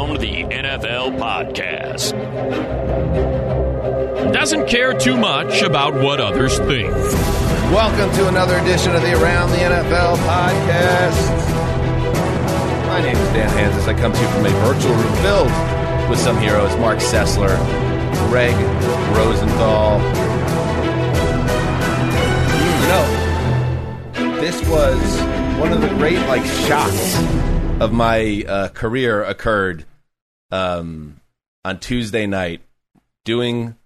Around the NFL podcast. Doesn't care too much about what others think. Welcome to another edition of the Around the NFL podcast. My name is Dan Hanzus. I come to you from a virtual room filled with some heroes Marc Sessler, Gregg Rosenthal. You know, this was one of the great like shocks of my uh, career occurred um, on Tuesday night doing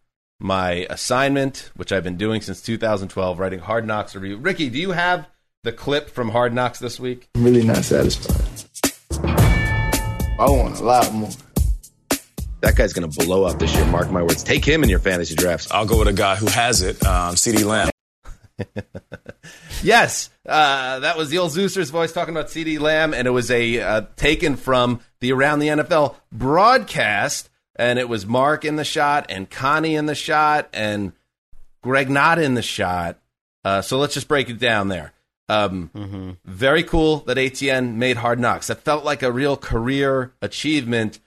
my assignment, which I've been doing since 2012, writing Hard Knocks review. Ricky, do you have the clip from Hard Knocks this week? I'm really not satisfied. I want a lot more. That guy's going to blow up this year. Mark my words. Take him in your fantasy drafts. I'll go with a guy who has it, um, CeeDee Lamb. yes, uh, that was the old Zeusers voice talking about CeeDee Lamb, and it was a uh, taken from the Around the NFL broadcast, and it was Marc in the shot, and Connie in the shot, and Gregg not in the shot. Uh, so let's just break it down there. Um, Mm-hmm. Very cool that ATN made Hard Knocks. That felt like a real career achievement.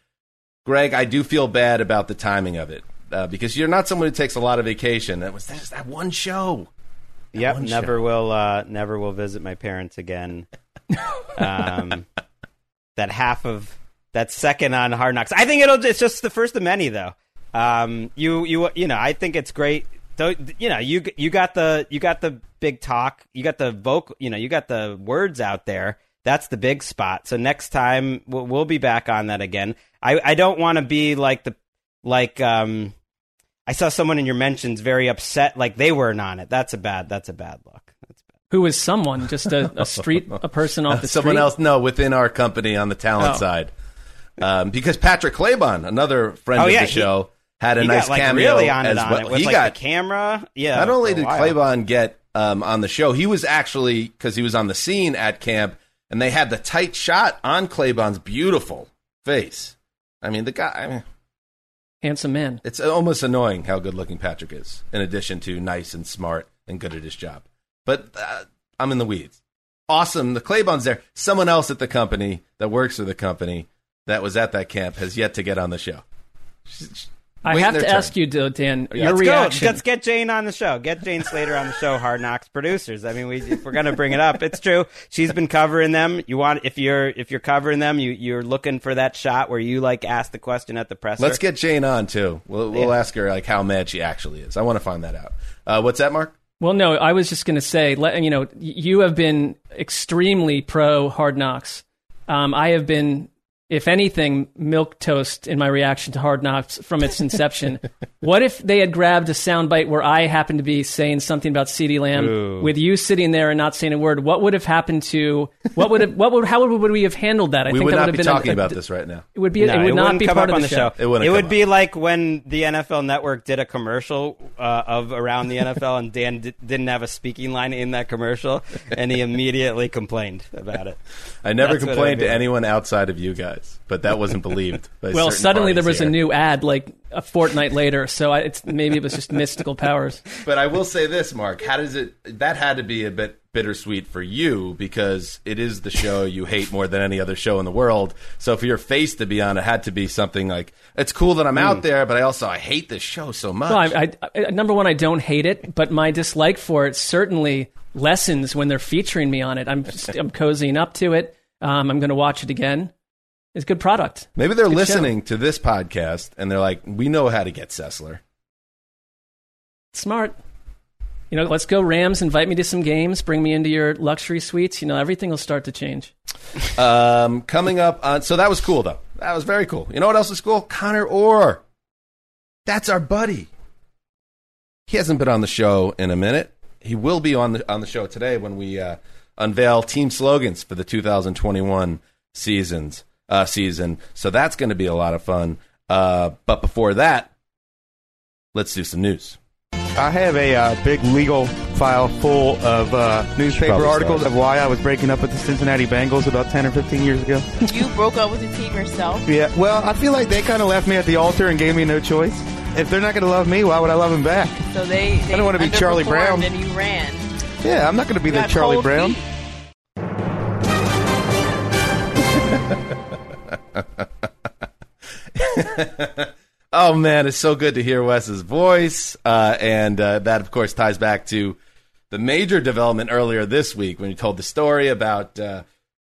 Gregg, I do feel bad about the timing of it uh, because you're not someone who takes a lot of vacation. That was just that one show. That Yep, one never show. will. Uh, never will visit my parents again. um, that half of that second on Hard Knocks. I think it'll. It's just the first of many, though. Um, you you you know, I think it's great. Though you know, you you got the you got the big talk. You got the vocal. You know, you got the words out there. That's the big spot. So next time we'll, we'll be back on that again. I I don't want to be like the like um. I saw someone in your mentions very upset, like they weren't on it. That's a bad. That's a bad look. That's bad. Who is someone? Just a, a street, a person off the street. Someone street? else, no, within our company on the talent Oh. side. Um, because Patrick Claybon, another friend Oh, of yeah, the he- show, had a he nice got like cameo really on as it on well. it with he like got the camera. Yeah. not only did while. Claybon get um, on the show, he was actually because he was on the scene at camp, and they had the tight shot on Claybon's beautiful face. I mean, the guy. I mean, Handsome man. it's almost annoying how good looking Patrick is, in addition to nice and smart and good at his job. But uh, I'm in the weeds. Awesome. The Claybon's there. Someone else at the company that works for the company that was at that camp has yet to get on the show. She's- she's I have to turn. ask you, though, Dan, your Let's reaction. go. Let's get Jane on the show. Get Jane Slater on the show. Hard Knocks producers. I mean, we, if we're gonna bring it up, it's true. She's been covering them. You want if you're if you're covering them, you you're looking for that shot where you like ask the question at the press. Let's get Jane on too. We'll, we'll Yeah. ask her like how mad she actually is. I want to find that out. Uh, what's that, Marc? Well, no, I was just going to say, let, you know, you have been extremely pro Hard Knocks. Um, I have been, if anything, milk toast in my reaction to Hard Knocks from its inception. what if they had grabbed a soundbite where I happened to be saying something about CeeDee Lamb Ooh. with you sitting there and not saying a word? What would have happened to what would have what would how would, would we have handled that? I we think would that not would be have been a- talking a- about this right now. It would be No, it would not wouldn't be come part up of on the the show. It wouldn't would come be like when the NFL Network did a commercial uh, of around the NFL, and Dan d- didn't have a speaking line in that commercial, and he immediately complained about it. I never That's complained to anyone outside of you guys, but that wasn't believed. by Well, suddenly there parties was a new ad like a fortnight later, so I, it's maybe it was just mystical powers. But I will say this, Marc. How does it? That had to be a bit bittersweet for you because it is the show you hate more than any other show in the world. So for your face to be on, it had to be something like, "It's cool that I'm Hmm. out there, but I also I hate this show so much." Well, I, I, I, number one, I don't hate it, but my dislike for it certainly lessens when they're featuring me on it. I'm just, I'm cozying up to it. Um, I'm going to watch it again. It's good product. Maybe they're Good show. listening to this podcast and they're like, "We know how to get Sessler." Smart. You know, let's go Rams. Invite me to some games. Bring me into your luxury suites. You know, everything will start to change. Um, coming up on, so that was cool though. That was very cool. You know what else is cool? Conor Orr. That's our buddy. He hasn't been on the show in a minute. He will be on the on the show today when we uh, unveil team slogans for the 2021 seasons uh, season. So that's going to be a lot of fun. Uh, but before that, let's do some news. I have a uh, big legal file full of uh, newspaper Probably articles start. of why I was breaking up with the Cincinnati Bengals about 10 or 15 years ago. You broke up with the team yourself. yeah, well, I feel like they kind of left me at the altar and gave me no choice. If they're not going to love me, why would I love them back? So they, they don't wanna be Charlie Brown. And you ran. Yeah, I'm not going to be their Got Charlie Brown. feet. Oh man, it's so good to hear Wess's voice, uh, and uh, that of course ties back to the major development earlier this week when you told the story about uh,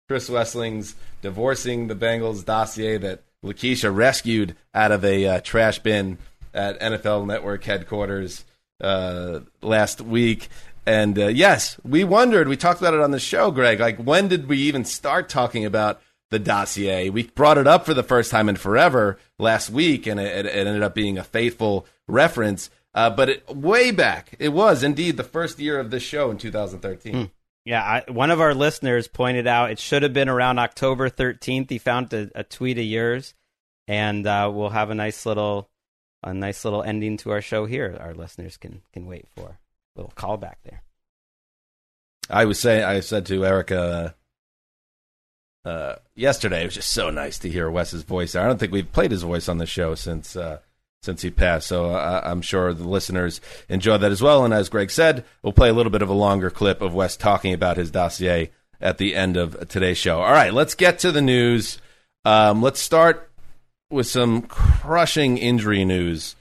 Chris Wesseling's divorcing the Bengals dossier that Lakeisha rescued out of a uh, trash bin at NFL Network headquarters uh, last week. And uh, yes, we wondered. We talked about it on the show, Gregg. Like, when did we even start talking about the dossier? We brought it up for the first time in forever last week, and it, it ended up being a faithful reference. Uh, but it, way back, it was indeed the first year of this show in 2013. Yeah, I, one of our listeners pointed out it should have been around October 13th. He found a, a tweet of yours, and uh, we'll have a nice little a nice little ending to our show here. Our listeners can can wait for a little callback there. I was saying, I said to Erica uh, yesterday, it was just so nice to hear Wess's voice. I don't think we've played his voice on the show since uh, since he passed, so uh, I'm sure the listeners enjoy that as well. And as Gregg said, we'll play a little bit of a longer clip of Wess talking about his dossier at the end of today's show. All right, let's get to the news. Um, let's start with some crushing injury news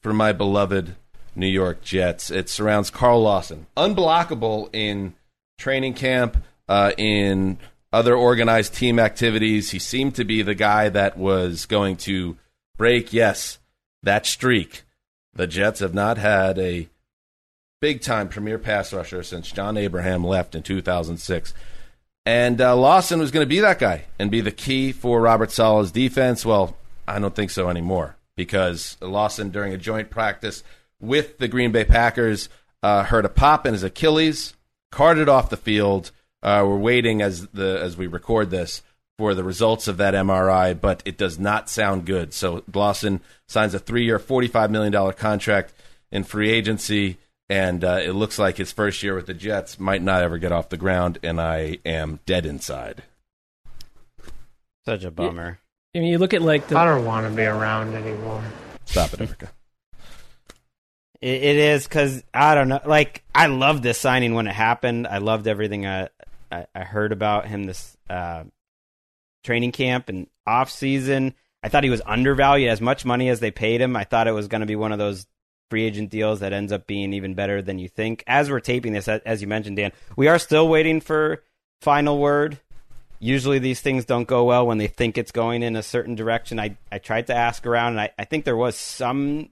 for my beloved New York Jets. It surrounds Carl Lawson, unblockable in training camp, uh, in other organized team activities. He seemed to be the guy that was going to break, yes, that streak. The Jets have not had a big time premier pass rusher since John Abraham left in 2006. And uh, Lawson was going to be that guy and be the key for Robert Saleh's defense. Well, I don't think so anymore because Lawson, during a joint practice with the Green Bay Packers, uh, heard a pop in his Achilles, carted off the field. Uh, we're waiting as the as we record this for the results of that MRI, but it does not sound good. So Lawson signs a three-year, forty-five million dollar contract in free agency, and uh, it looks like his first year with the Jets might not ever get off the ground. And I am dead inside. Such a bummer. I mean, you look at like the I don't want to be around anymore. Stop it, Erica. It, it is because I don't know. Like I loved this signing when it happened. I loved everything I I, I heard about him this uh, training camp and off season. I thought he was undervalued. As much money as they paid him, I thought it was going to be one of those free agent deals that ends up being even better than you think. As we're taping this, as you mentioned, Dan, we are still waiting for final word. Usually these things don't go well when they think it's going in a certain direction. I, I tried to ask around, and I, I think there was some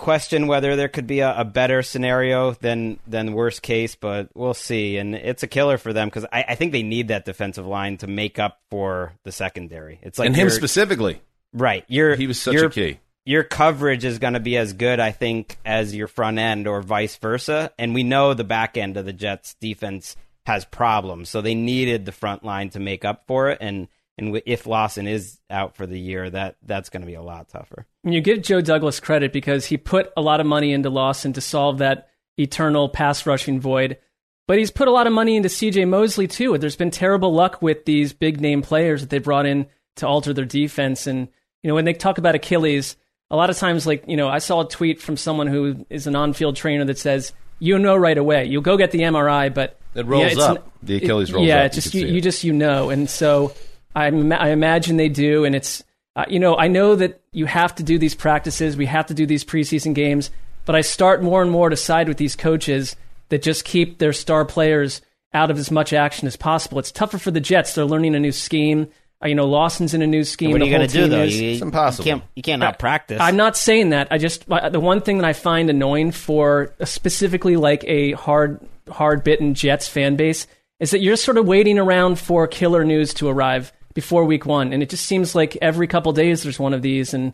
question whether there could be a, a, better scenario than than worst case, but we'll see. And it's a killer for them because I, I, think they need that defensive line to make up for the secondary. It's like and him specifically, right? Your he was such your, a key. Your coverage is going to be as good, I think, as your front end, or vice versa. And we know the back end of the Jets' defense has problems, so they needed the front line to make up for it. And and if Lawson is out for the year, that that's going to be a lot tougher. You give Joe Douglas credit because he put a lot of money into Lawson to solve that eternal pass rushing void. But he's put a lot of money into CJ Mosley too. There's been terrible luck with these big name players that they brought in to alter their defense. And you know when they talk about Achilles, a lot of times, like you know, I saw a tweet from someone who is an on-field trainer that says, "You know right away. You'll go get the MRI, but it rolls yeah, up. The Achilles rolls yeah, up. Yeah, just you, you just you know, and so I, I imagine they do, and it's uh, you know I know that you have to do these practices, we have to do these preseason games, but I start more and more to side with these coaches that just keep their star players out of as much action as possible. It's tougher for the Jets; they're learning a new scheme. Uh, you know, Lawson's in a new scheme. What are you going to do though? Is, you, it's impossible. You can't, you can't not practice. I'm not saying that. I just the one thing that I find annoying for specifically like a hard hard bitten Jets fan base is that you're sort of waiting around for killer news to arrive before week one, and it just seems like every couple days there's one of these. And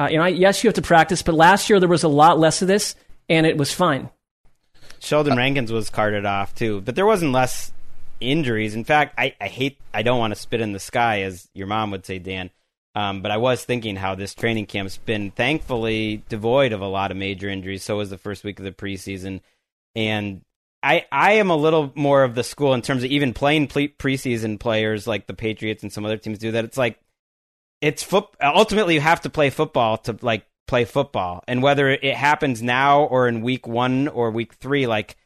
uh, you know, I, yes, you have to practice, but last year there was a lot less of this, and it was fine. Sheldon Rankins was carted off too, but there wasn't less injuries. In fact, I, I hate, I don't want to spit in the sky, as your mom would say, Dan. Um, but I was thinking how this training camp's been thankfully devoid of a lot of major injuries. So was the first week of the preseason, and I I am a little more of the school in terms of even playing pre- preseason players like the Patriots and some other teams do that. It's like it's foot. Ultimately, you have to play football to like play football, and whether it happens now or in week one or week three, like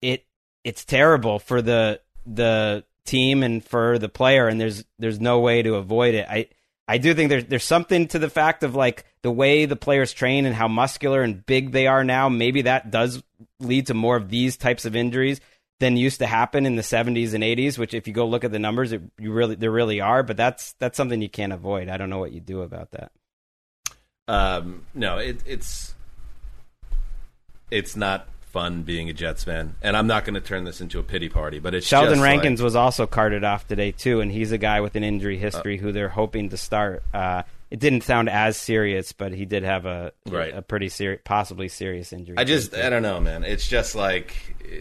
it it's terrible for the the team and for the player, and there's there's no way to avoid it. I I do think there's there's something to the fact of like the way the players train and how muscular and big they are now. Maybe that does lead to more of these types of injuries than used to happen in the 70s and 80s. Which, if you go look at the numbers, it, you really there really are. But that's that's something you can't avoid. I don't know what you do about that. Um, no, it, it's it's not fun being a Jets fan, and I'm not going to turn this into a pity party. But it's Sheldon Rankins like- was also carted off today too, and he's a guy with an injury history who they're hoping to start. Uh, it didn't sound as serious, but he did have a Right. a pretty serious, possibly serious injury. I just I don't know, man. It's just like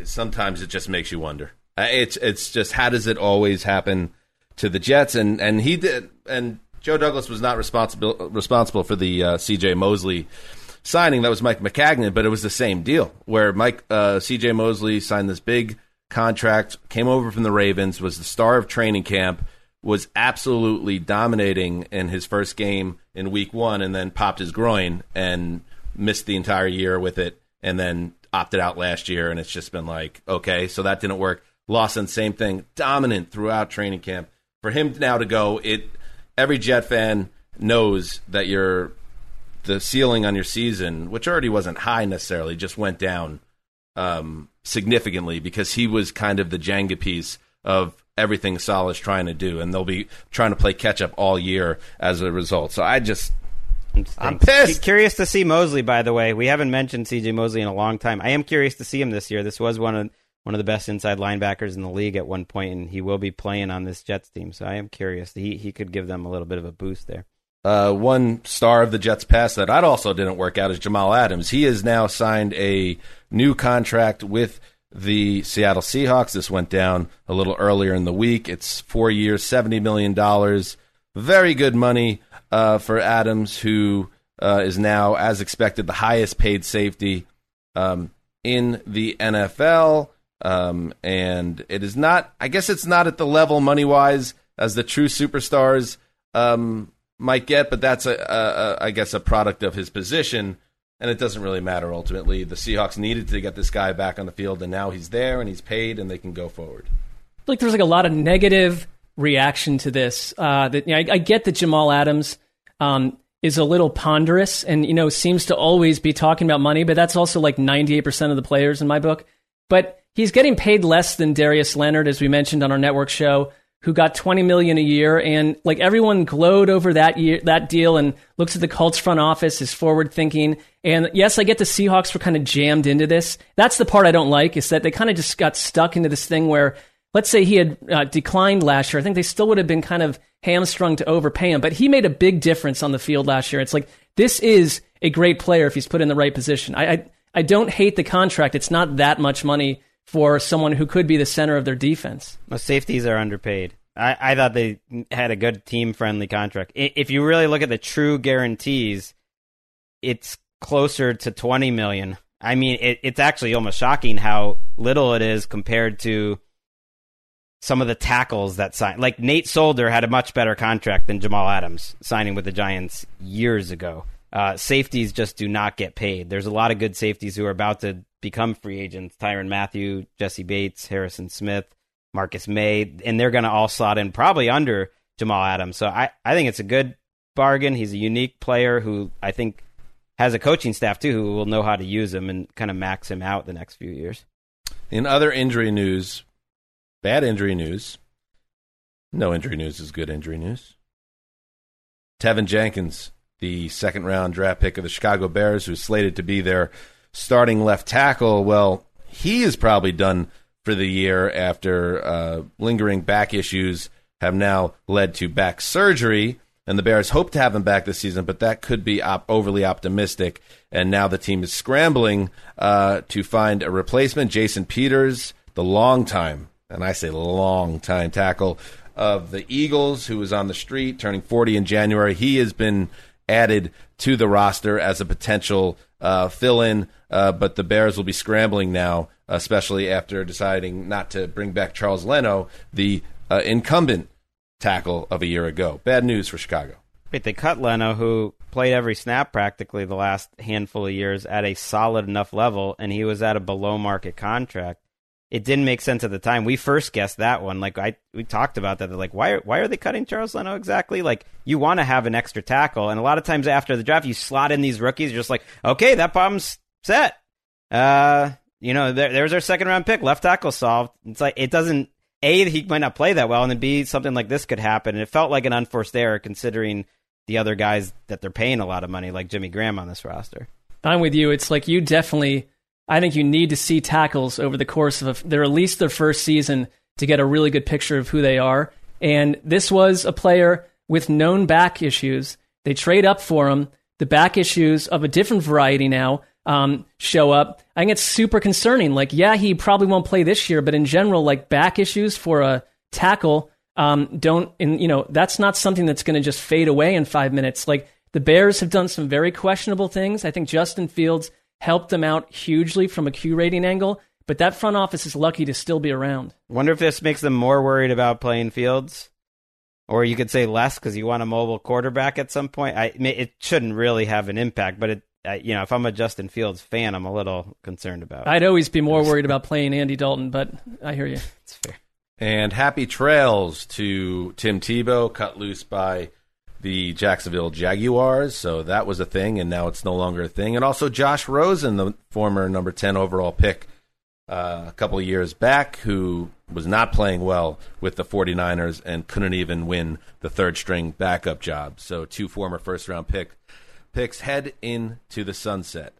sometimes it just makes you wonder. Uh, It's it's just how does it always happen to the Jets? And and he did and Joe Douglas was not responsible responsible for the uh, C.J. Mosley signing. That was Mike Maccagnan, but it was the same deal where Mike uh, C.J. Mosley signed this big contract, came over from the Ravens, was the star of training camp, was absolutely dominating in his first game in Week One, and then popped his groin and missed the entire year with it, and then opted out last year. And it's just been like, okay, so that didn't work. Lawson, same thing, dominant throughout training camp. For him now to go, it every Jet fan knows that you're the ceiling on your season, which already wasn't high necessarily, just went down um, significantly because he was kind of the Jenga piece of everything Saleh's trying to do, and they'll be trying to play catch up all year as a result. So I just, I'm pissed. Curious to see Mosley. By the way, we haven't mentioned C.J. Mosley in a long time. I am curious to see him this year. This was one of one of the best inside linebackers in the league at one point, and he will be playing on this Jets team. So I am curious. He he could give them a little bit of a boost there. Uh, one star of the Jets past that I also didn't work out is Jamal Adams. He has now signed a new contract with the Seattle Seahawks. This went down a little earlier in the week. It's four years, seventy million dollars. Very good money uh, for Adams, who uh, is now, as expected, the highest paid safety um, in the NFL. Um, and it is not. I guess it's not at the level money wise as the true superstars um, might get, but that's a, a, a I guess a product of his position, and it doesn't really matter ultimately. The Seahawks needed to get this guy back on the field, and now he's there and he's paid, and they can go forward. like there's like a lot of negative reaction to this. Uh, that you know, I, I get that Jamal Adams um, is a little ponderous and you know seems to always be talking about money, but that's also like 98% of the players in my book. But he's getting paid less than Darius Leonard, as we mentioned on our network show, who got 20 million a year, and like everyone glowed over that year that deal and looks at the Colts front office is forward thinking. And yes, I get the Seahawks were kind of jammed into this. That's the part I don't like is that they kind of just got stuck into this thing where let's say he had uh, declined last year, I think they still would have been kind of hamstrung to overpay him. But he made a big difference on the field last year. It's like this is a great player if he's put in the right position. I I, I don't hate the contract. It's not that much money for someone who could be the center of their defense. Most safeties are underpaid. I, I thought they had a good team friendly contract. If you really look at the true guarantees, it's closer to 20 million. I mean, it, it's actually almost shocking how little it is compared to some of the tackles that signed. Like Nate Solder had a much better contract than Jamal Adams signing with the Giants years ago. Uh, safeties just do not get paid. There's a lot of good safeties who are about to become free agents. Tyrann Mathieu, Jessie Bates, Harrison Smith, Marcus Maye, and they're going to all slot in probably under Jamal Adams. So I, I think it's a good bargain. He's a unique player who I think has a coaching staff too who will know how to use him and kind of max him out the next few years. In other injury news, bad injury news. No injury news is good injury news. Teven Jenkins, the second round draft pick of the Chicago Bears, who's slated to be their starting left tackle, well, he is probably done for the year after uh, lingering back issues have now led to back surgery. And the Bears hope to have him back this season, but that could be op- overly optimistic. And now the team is scrambling uh, to find a replacement. Jason Peters, the long time, and I say long time tackle of the Eagles, who was on the street turning 40 in January. He has been added to the roster as a potential uh, fill in, uh, but the Bears will be scrambling now, especially after deciding not to bring back Charles Leno, the uh, incumbent tackle of a year ago. Bad news for Chicago. Wait, they cut Leno, who played every snap practically the last handful of years at a solid enough level, and he was at a below market contract. it didn't make sense at the time. We first guessed that one. Like I, we talked about that. They're like, why, why are they cutting Charles Leno exactly? Like you want to have an extra tackle, and a lot of times after the draft, you slot in these rookies. You're just like, okay, that problem's set. Uh, you know, there, there's our second round pick, left tackle solved. It's like it doesn't. A, he might not play that well, and then B, something like this could happen. And it felt like an unforced error considering the other guys that they're paying a lot of money, like Jimmy Graham on this roster. I'm with you. It's like you definitely. I think you need to see tackles over the course of a, their at least their first season to get a really good picture of who they are. And this was a player with known back issues. They trade up for him. The back issues of a different variety now um, show up. I think it's super concerning. Like, yeah, he probably won't play this year, but in general, like back issues for a tackle um, don't, and you know, that's not something that's going to just fade away in five minutes. Like the Bears have done some very questionable things. I think Justin Fields helped them out hugely from a Q rating angle, but that front office is lucky to still be around. Wonder if this makes them more worried about playing Fields, or you could say less because you want a mobile quarterback at some point. I it shouldn't really have an impact, but it. I, you know, if I'm a Justin Fields fan, I'm a little concerned about. I'd always be more worried about playing Andy Dalton, but I hear you. It's fair. And happy trails to Tim Tebow, cut loose by the Jacksonville Jaguars. So that was a thing, and now it's no longer a thing. And also Josh Rosen, the former number 10 overall pick uh, a couple of years back, who was not playing well with the 49ers and couldn't even win the third string backup job. So two former first round pick picks head into the sunset.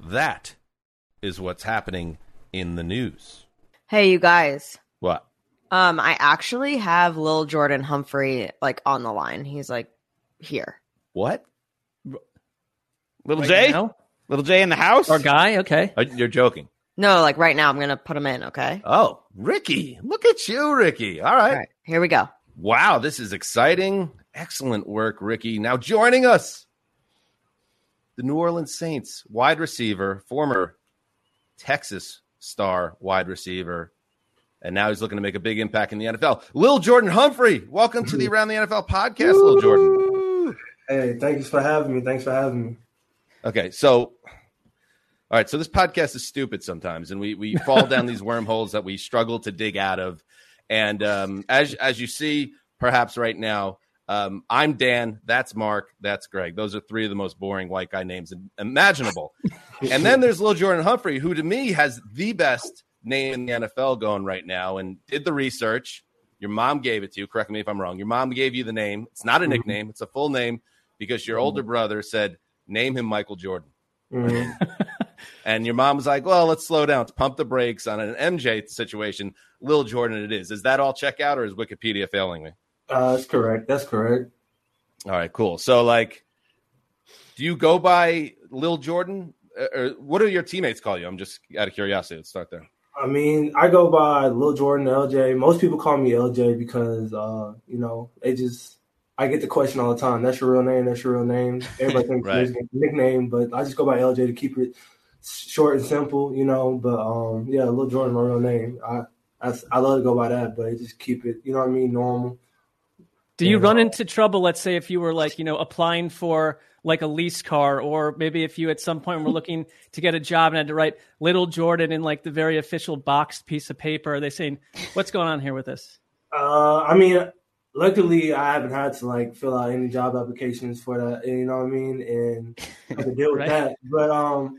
That is what's happening in the news. Hey, you guys. What? Um, I actually have Lil Jordan Humphrey like on the line. He's like here. What? Little Right J, now? little J in the house. Our guy, okay. Uh, You're joking. No, like right now. I'm gonna put him in. Okay. Oh, Ricky. Look at you, Ricky. All right. All right. Here we go. Wow, this is exciting. Excellent work, Ricky. Now joining us, the New Orleans Saints wide receiver, former Texas star wide receiver, and now he's looking to make a big impact in the NFL. Lil Jordan Humphrey, welcome to the Around the NFL podcast, Lil Jordan. Hey, thanks for having me. Thanks for having me. Okay, so all right, so this podcast is stupid sometimes, and we we fall down these wormholes that we struggle to dig out of. And um, as as you see, perhaps right now, um, I'm Dan. That's Marc. That's Greg. Those are three of the most boring white guy names imaginable. and then there's Lil Jordan Humphrey, who to me has the best name in the NFL going right now, and did the research. Your mom gave it to you. Correct me if I'm wrong. Your mom gave you the name. It's not a mm-hmm. nickname. It's a full name because your mm-hmm. older brother said, "Name him Michael Jordan." Mm-hmm. and your mom was like, "Well, let's slow down. Let's pump the brakes on an MJ situation. Lil Jordan, it is. Is that all check out, or is Wikipedia failing me?" Uh, that's correct. That's correct. All right, cool. So, like, do you go by Lil Jordan, Uh, or what do your teammates call you? I'm just out of curiosity. Let's start there. I mean, I go by Lil Jordan LJ. Most people call me LJ because, uh, you know, they just I get the question all the time. That's your real name. That's your real name. Everybody thinks Right. it's a nickname, but I just go by LJ to keep it short and simple, you know. But um, yeah, Lil Jordan, my real name. I I, I love to go by that, but just keep it, you know what I mean, normal. Do you run into trouble, let's say, if you were like, you know, applying for like a lease car, or maybe if you at some point were looking to get a job and had to write Little Jordan in like the very official boxed piece of paper? Are they saying, what's going on here with this? Uh, I mean, luckily I haven't had to like fill out any job applications for that. You know what I mean? And I can deal with Right. that. But um,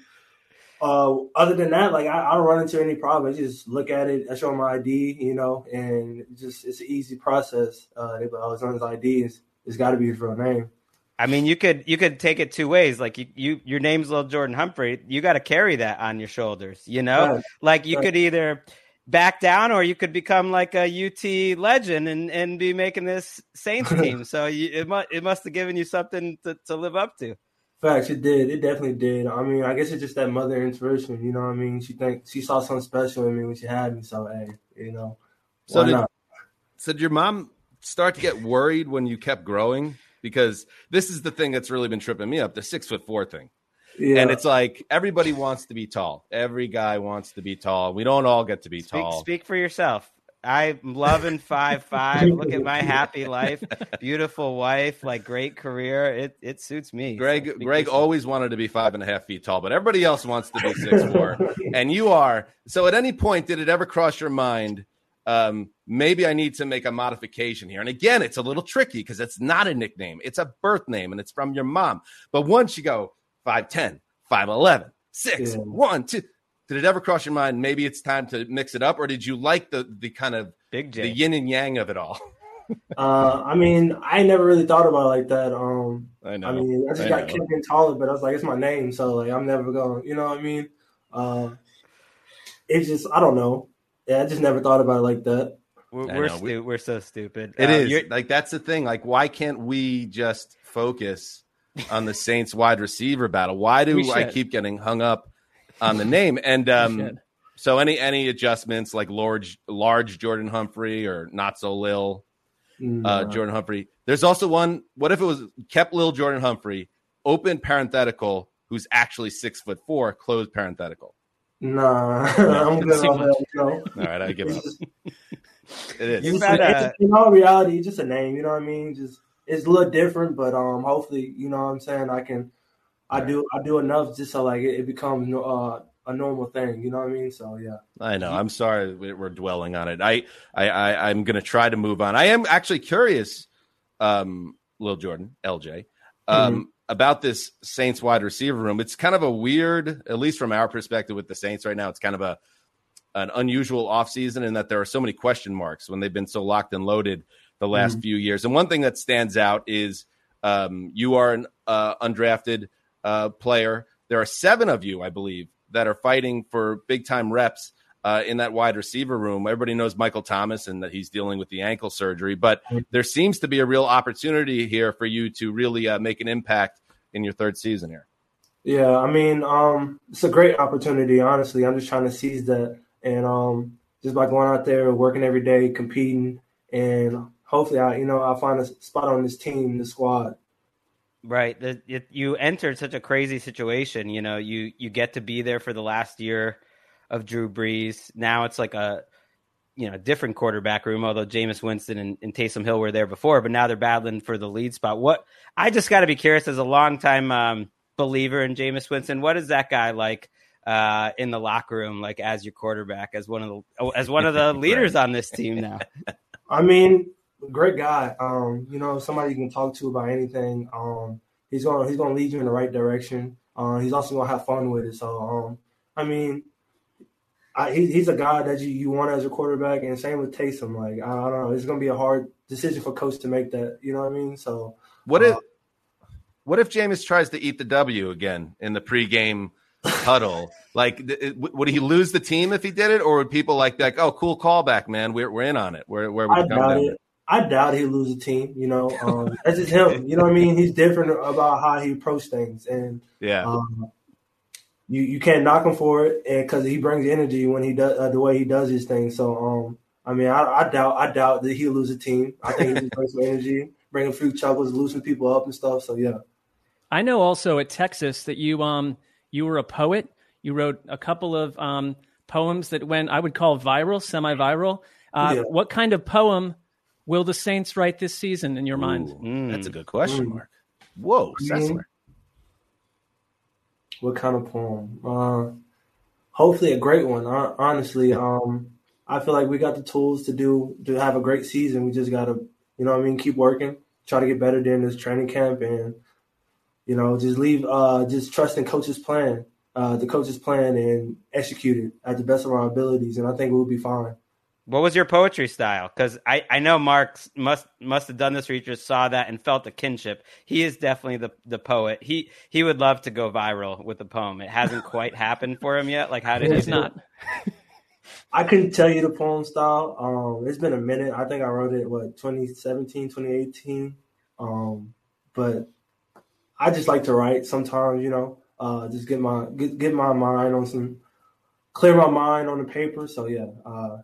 uh, other than that, like I, I don't run into any problem. I just look at it. I show them my ID, you know, and just it's an easy process. Uh, they go, oh, as long as ID is, it's got to be his real name. I mean, you could you could take it two ways. Like you, you your name's little Jordan Humphrey. You got to carry that on your shoulders. You know, like you could either back down or you could become like a UT legend and, and be making this Saints team. so you, it must it must have given you something to, to live up to. Facts, it did. It definitely did. I mean, I guess it's just that mother inspiration. You know what I mean? She think she saw something special in me when she had me. So hey, you know, So why did, not? so did your mom start to get worried when you kept growing? Because this is the thing that's really been tripping me up the six foot four thing. Yeah. And it's like everybody wants to be tall. Every guy wants to be tall. We don't all get to be Speak, tall. speak for yourself. I'm loving five five. Look at my happy life, beautiful wife, like great career. It it suits me. Gregg So, Gregg always wanted to be five and a half feet tall, but everybody else wants to be six four, and you are. So, at any point, did it ever cross your mind? Um, maybe I need to make a modification here. And again, it's a little tricky because it's not a nickname; it's a birth name, and it's from your mom. But once you go 5'10", 5'11", 6, Yeah. 1, 2, did it ever cross your mind? Maybe it's time to mix it up, or did you like the the kind of Big J. the yin and yang of it all? Uh, I mean, I never really thought about it like that. Um, I know. I mean, I just I got know. kept getting taller, but I was like, it's my name, so like, I'm never going. You know what I mean? Uh, it's just, I don't know. Yeah, I just never thought about it like that. We're I we're, know. We- stu- we're so stupid. It Uh, is like that's the thing. Like, why can't we just focus on the Saints wide receiver battle? Why do We I keep getting hung up on the name? And um, so, any any adjustments like large large Jordan Humphrey or not so lil uh, Jordan Humphrey? There's also one. What if it was kept lil Jordan Humphrey open parenthetical who's actually six foot four closed parenthetical? Nah, I'm good on that. You know? All right, I give up. It is. You've it's had just- a- in all reality, it's just a name. You know what I mean? Just it's a little different, but um, hopefully, you know what I'm saying. I can, I do, I do enough just so like it, it becomes uh, a normal thing. You know what I mean? So yeah. I know. I'm sorry we- we're dwelling on it. I, I, I I'm going to try to move on. I am actually curious, um, Lil Jordan, LJ, um, about this Saints wide receiver room. It's kind of a weird, at least from our perspective with the Saints right now. It's kind of a an unusual offseason in that there are so many question marks when they've been so locked and loaded the last few years. And one thing that stands out is um, you are an uh, undrafted uh, player. There are seven of you, I believe, that are fighting for big time reps uh, in that wide receiver room. Everybody knows Michael Thomas and that he's dealing with the ankle surgery, but there seems to be a real opportunity here for you to really uh, make an impact in your third season here. Yeah, I mean, um, it's a great opportunity. Honestly, I'm just trying to seize that, and um, just by going out there, working every day, competing, and hopefully, I you know I'll find a spot on this team, the squad. Right. The, it, you entered such a crazy situation. You know, you you get to be there for the last year of Drew Brees. Now it's like a you know different quarterback room. Although Jameis Winston and, and Taysom Hill were there before, but now they're battling for the lead spot. What I just got to be curious as a longtime um, believer in Jameis Winston. What is that guy like? Uh, in the locker room, like as your quarterback, as one of the as one of the leaders on this team now. I mean, great guy. Um, you know, somebody you can talk to about anything. Um, he's gonna he's gonna lead you in the right direction. Uh, he's also gonna have fun with it. So, um, I mean, I, he, he's a guy that you, you want as a quarterback, and same with Taysom. Like, I, I don't know, it's gonna be a hard decision for coach to make that. You know what I mean? So, What Uh, if what if Jameis tries to eat the W again in the pregame huddle? Like, th- would he lose the team if he did it, or would people like like, "Oh, cool callback, man. We're we're in on it. Where where would I come doubt it. I doubt he'll lose a team. You know, um, that's just him. You know what I mean? He's different about how he approaches things, and Yeah, um, you you can't knock him for it, and because he brings energy when he does uh, the way he does his thing. So, um, I mean, I, I doubt I doubt that he'll lose a team. I think he just brings some energy, bring a few chuckles, loosen people up and stuff. So yeah, I know also at Texas that you um you were a poet. You wrote a couple of um poems that went I would call viral, semi-viral. Uh, Yeah. What kind of poem will the Saints write this season in your mind? Ooh, that's a good question, Mm. Marc. Whoa. Sessler. what kind of poem? Uh, hopefully a great one. Honestly, um, I feel like we got the tools to do to have a great season. We just got to, you know, what I mean, keep working, try to get better during this training camp, and you know, just leave, uh, just trust in coach's plan, uh, the coach's plan, and execute it at the best of our abilities. And I think we'll be fine. What was your poetry style? Because I, I know Marc must must have done this research, saw that, and felt a kinship. He is definitely the the poet. He he would love to go viral with a poem. It hasn't quite happened for him yet. Like how did he It's do not. I couldn't tell you the poem style. Um, it's been a minute. I think I wrote it what 2017, 2018. Um, but I just like to write sometimes, you know, uh, just get my get, get my mind on some clear my mind on the paper. So yeah, uh,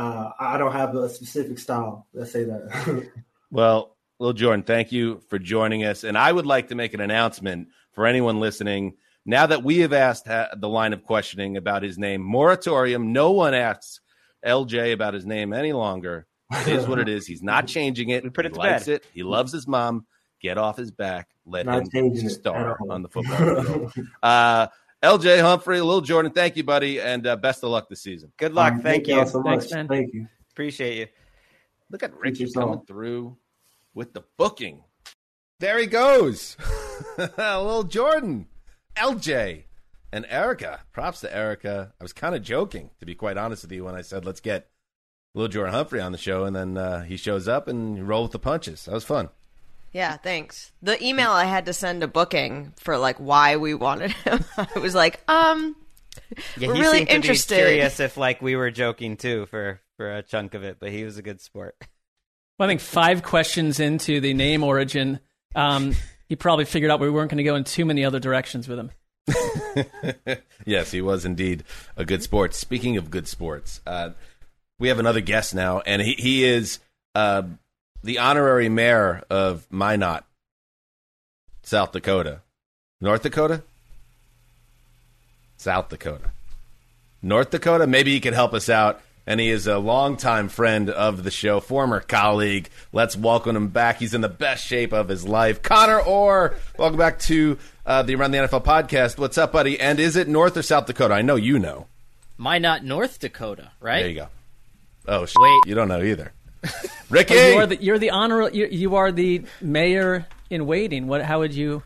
uh, I don't have a specific style. Let's say that. Well, Lil Jordan, thank you for joining us. And I would like to make an announcement for anyone listening. Now that we have asked ha- the line of questioning about his name, moratorium, no one asks LJ about his name any longer. It is what it is. He's not changing it. We put it he to likes bed. it. He loves his mom. Get off his back. Let Not him changing it star on the football field. Uh, LJ Humphrey, Lil Jordan, thank you, buddy, and uh, best of luck this season. Good luck. Um, Thank, y'all you. so Thanks, much. man. Thank you. Appreciate you. Look at Appreciate Richie coming through with the booking. There he goes. Lil Jordan, LJ, and Erica. Props to Erica. I was kind of joking, to be quite honest with you, when I said, let's get Lil Jordan Humphrey on the show, and then uh, he shows up and you roll with the punches. That was fun. Yeah, thanks. The email I had to send a booking for like why we wanted him. I was like, um, Yeah, we're he really seemed to be interested. curious if like we were joking too for for a chunk of it, but he was a good sport. Well, I think five questions into the name origin, um, he probably figured out we weren't going to go in too many other directions with him. yes, he was indeed a good sport. Speaking of good sports, uh, we have another guest now, and he, he is uh, the honorary mayor of Minot, South Dakota. North Dakota? South Dakota. North Dakota? Maybe he could help us out. And he is a longtime friend of the show, former colleague. Let's welcome him back. He's in the best shape of his life. Conor Orr, welcome back to uh, the Around the NFL podcast. What's up, buddy? And is it North or South Dakota? I know you know. Minot, North Dakota, right? There you go. Oh, sh- Wait. you don't know either. Ricky, Oh, you are the you're the honor you, you are the mayor in waiting. What? How would you?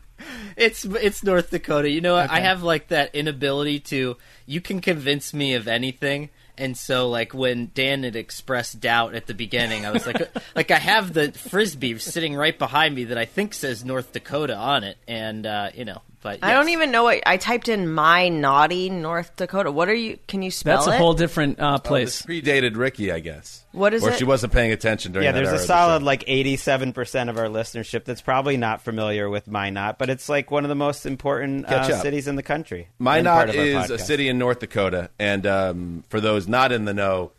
It's it's North Dakota. You know, I have like that inability to. You can convince me of anything, and so like when Dan had expressed doubt at the beginning, I was like, like I have the frisbee sitting right behind me that I think says North Dakota on it, and uh, you know, but I don't even know what I typed in. My naughty North Dakota. What are you? Can you spell That's it? a whole different uh, Oh, place. this predated Ricky, I guess. What is or it? she wasn't paying attention during yeah, that there's era a of the solid show. like 87% of our listenership that's probably not familiar with Minot, but it's like one of the most important Catch uh, up. cities in the country. and Minot part of our is a city in North Dakota, and um, for those not in the know,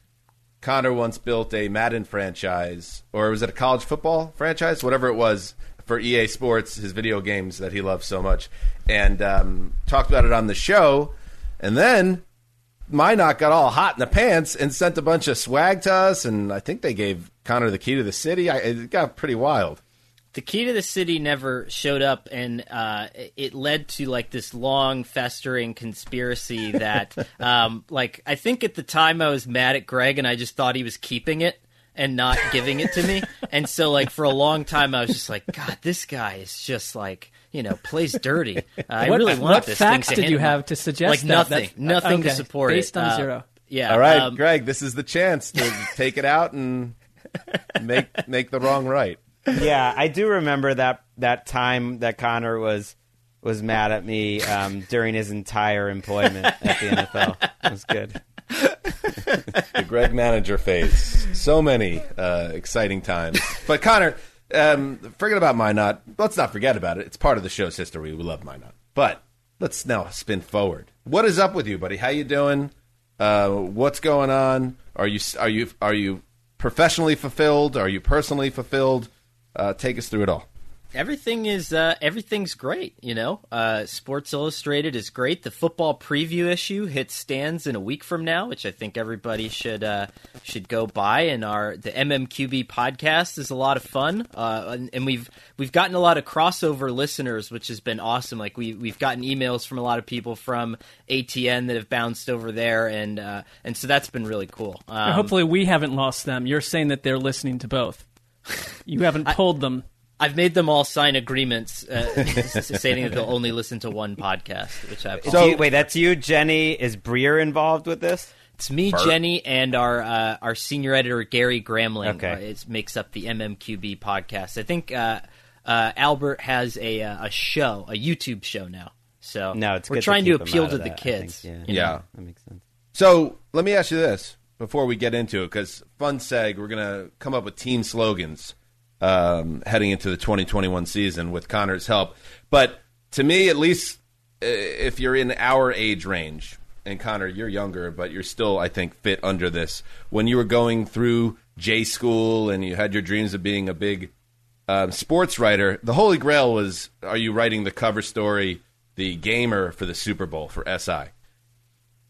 Conor once built a Madden franchise, or was it a college football franchise? Whatever it was for EA Sports, his video games that he loves so much, and um, talked about it on the show, and then Minot got all hot in the pants and sent a bunch of swag to us, and I think they gave Conor the key to the city. I, it got pretty wild. the key to the city never showed up. And uh, it led to like this long festering conspiracy that um, like i think at the time i was mad at greg and i just thought he was keeping it and not giving it to me and so like for a long time i was just like god this guy is just like you know plays dirty uh, i really want what this facts thing to did you have to suggest like that? nothing That's- nothing to okay, support based it on Uh, zero. yeah All right, um, Gregg, this is the chance to take it out and make make the wrong right. yeah, I do remember that that time that Conor was was mad at me um, during his entire employment at the NFL. It was good. The Gregg manager phase. So many uh, exciting times. But Conor, um, forget about My Minot. Let's not forget about it. It's part of the show's history. We love My Minot. But let's now spin forward. What is up with you, buddy? How you doing? Uh, what's going on? Are you are you are you professionally fulfilled? Are you personally fulfilled? Uh, take us through it all. Everything is uh, everything's great. You know, uh, Sports Illustrated is great. The football preview issue hits stands in a week from now, which I think everybody should uh, should go buy. And our the MMQB podcast is a lot of fun, uh, and, and we've we've gotten a lot of crossover listeners, which has been awesome. Like we we've gotten emails from a lot of people from ATN that have bounced over there, and uh, and so that's been really cool. Um, hopefully, we haven't lost them. You're saying that they're listening to both. You haven't pulled them. I've made them all sign agreements uh, stating that they'll only listen to one podcast, which I've So wait, that's you, Jenny. Is Breer involved with this? It's me, Bert? Jenny, and our uh, our senior editor Gary Gramling. Okay. Uh, it makes up the MMQB podcast. I think uh, uh, Albert has a uh, a show, a YouTube show now. So No, it's we're good to trying to, keep 'em appeal to of the kids. think, yeah. you know? Yeah. That makes sense. So let me ask you this before we get into it, because fun seg, we're gonna come up with team slogans um, heading into the 2021 season with Conor's help. But to me, at least, uh, if you're in our age range, and Conor, you're younger, but you're still, I think, fit under this. When you were going through J school and you had your dreams of being a big um, sports writer, the holy grail was: Are you writing the cover story, the gamer for the Super Bowl for SI?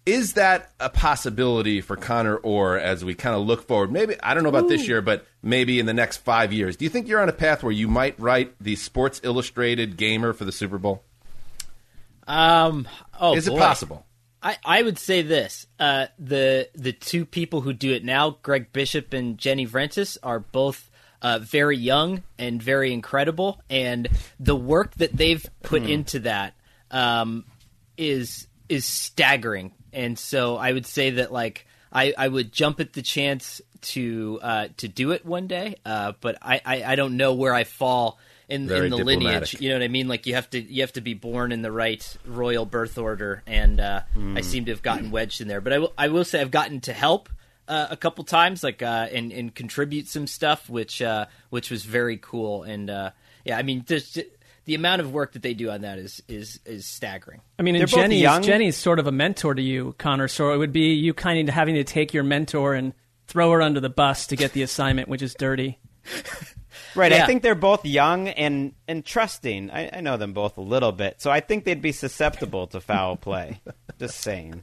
Is that a possibility for Conor Orr as we kind of look forward? Maybe I don't know about this year, but maybe in the next five years. Do you think you're on a path where you might write the Sports Illustrated gamer for the Super Bowl? Um, oh, Is it possible? I, I would say this: uh, the the two people who do it now, Greg Bishop and Jenny Vrentas, are both uh, very young and very incredible, and the work that they've put Hmm. into that um, is is staggering. And so I would say that like I, I would jump at the chance to uh, to do it one day, uh, but I, I, I don't know where I fall in, Very in the lineage. You know what I mean? Like you have to you have to be born in the right royal birth order, and uh, Hmm. I seem to have gotten wedged in there. But I will I will say I've gotten to help uh, a couple times, like uh, and and contribute some stuff, which uh, which was very cool. And uh, yeah, I mean, just the amount of work that they do on that is is is staggering. I mean, They're and both Jenny's, young. Jenny's sort of a mentor to you, Conor. So it would be you kind of having to take your mentor and throw her under the bus to get the assignment, which is dirty. Right. Yeah. I think they're both young and and trusting. I, I know them both a little bit, so I think they'd be susceptible to foul play. Just saying.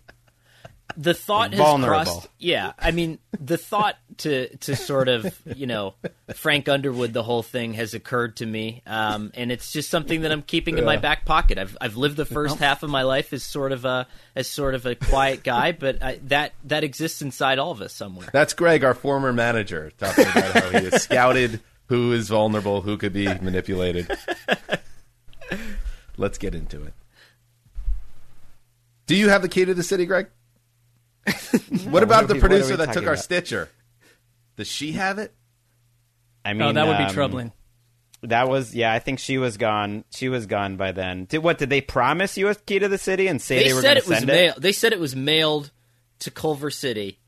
The thought has Vulnerable. crossed yeah i mean the thought to to sort of you know frank underwood the whole thing has occurred to me um, and it's just something that i'm keeping in my back pocket i've i've lived the first half of my life as sort of a as sort of a quiet guy but I, that that exists inside all of us somewhere That's Greg, our former manager, talking about how he has scouted who is vulnerable, who could be manipulated. Let's get into it. Do you have the key to the city, Gregg? what about what the we- producer that took our about? Stitcher? Does she have it? I mean, oh, that would be um, troubling. That was yeah. I think she was gone. She was gone by then. Did what? Did they promise you a key to the city and say they, they, were said going it to was send mailed they said it was mailed to culver city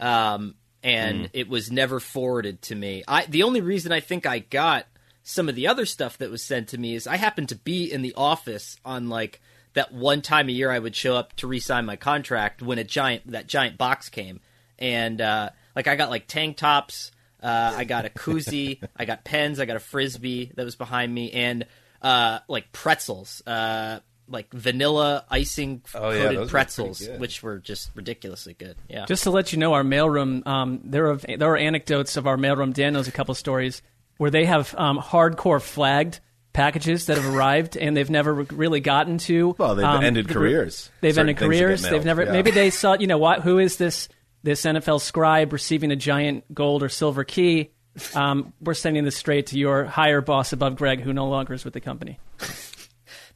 um, and Hmm. it was never forwarded to me i the only reason i think i got some of the other stuff that was sent to me is i happened to be in the office on like that one time a year i would show up to re-sign my contract when a giant that giant box came and uh, like i got like tank tops uh, i got a koozie i got pens i got a frisbee that was behind me and uh, like pretzels uh, like vanilla icing Oh, yeah, coated those pretzels, pretty which were just ridiculously good. Yeah, Just to let you know, our mailroom, um, there are there are anecdotes of our mailroom. Dan knows a couple stories where they have um, hardcore flagged packages that have arrived and they've never really gotten to. Well, they've um, ended the- careers. They've Certain ended things that get careers. They've never. yeah. Maybe they saw. You know what? Who is this? This NFL scribe receiving a giant gold or silver key. Um, we're sending this straight to your higher boss above Greg, who no longer is with the company.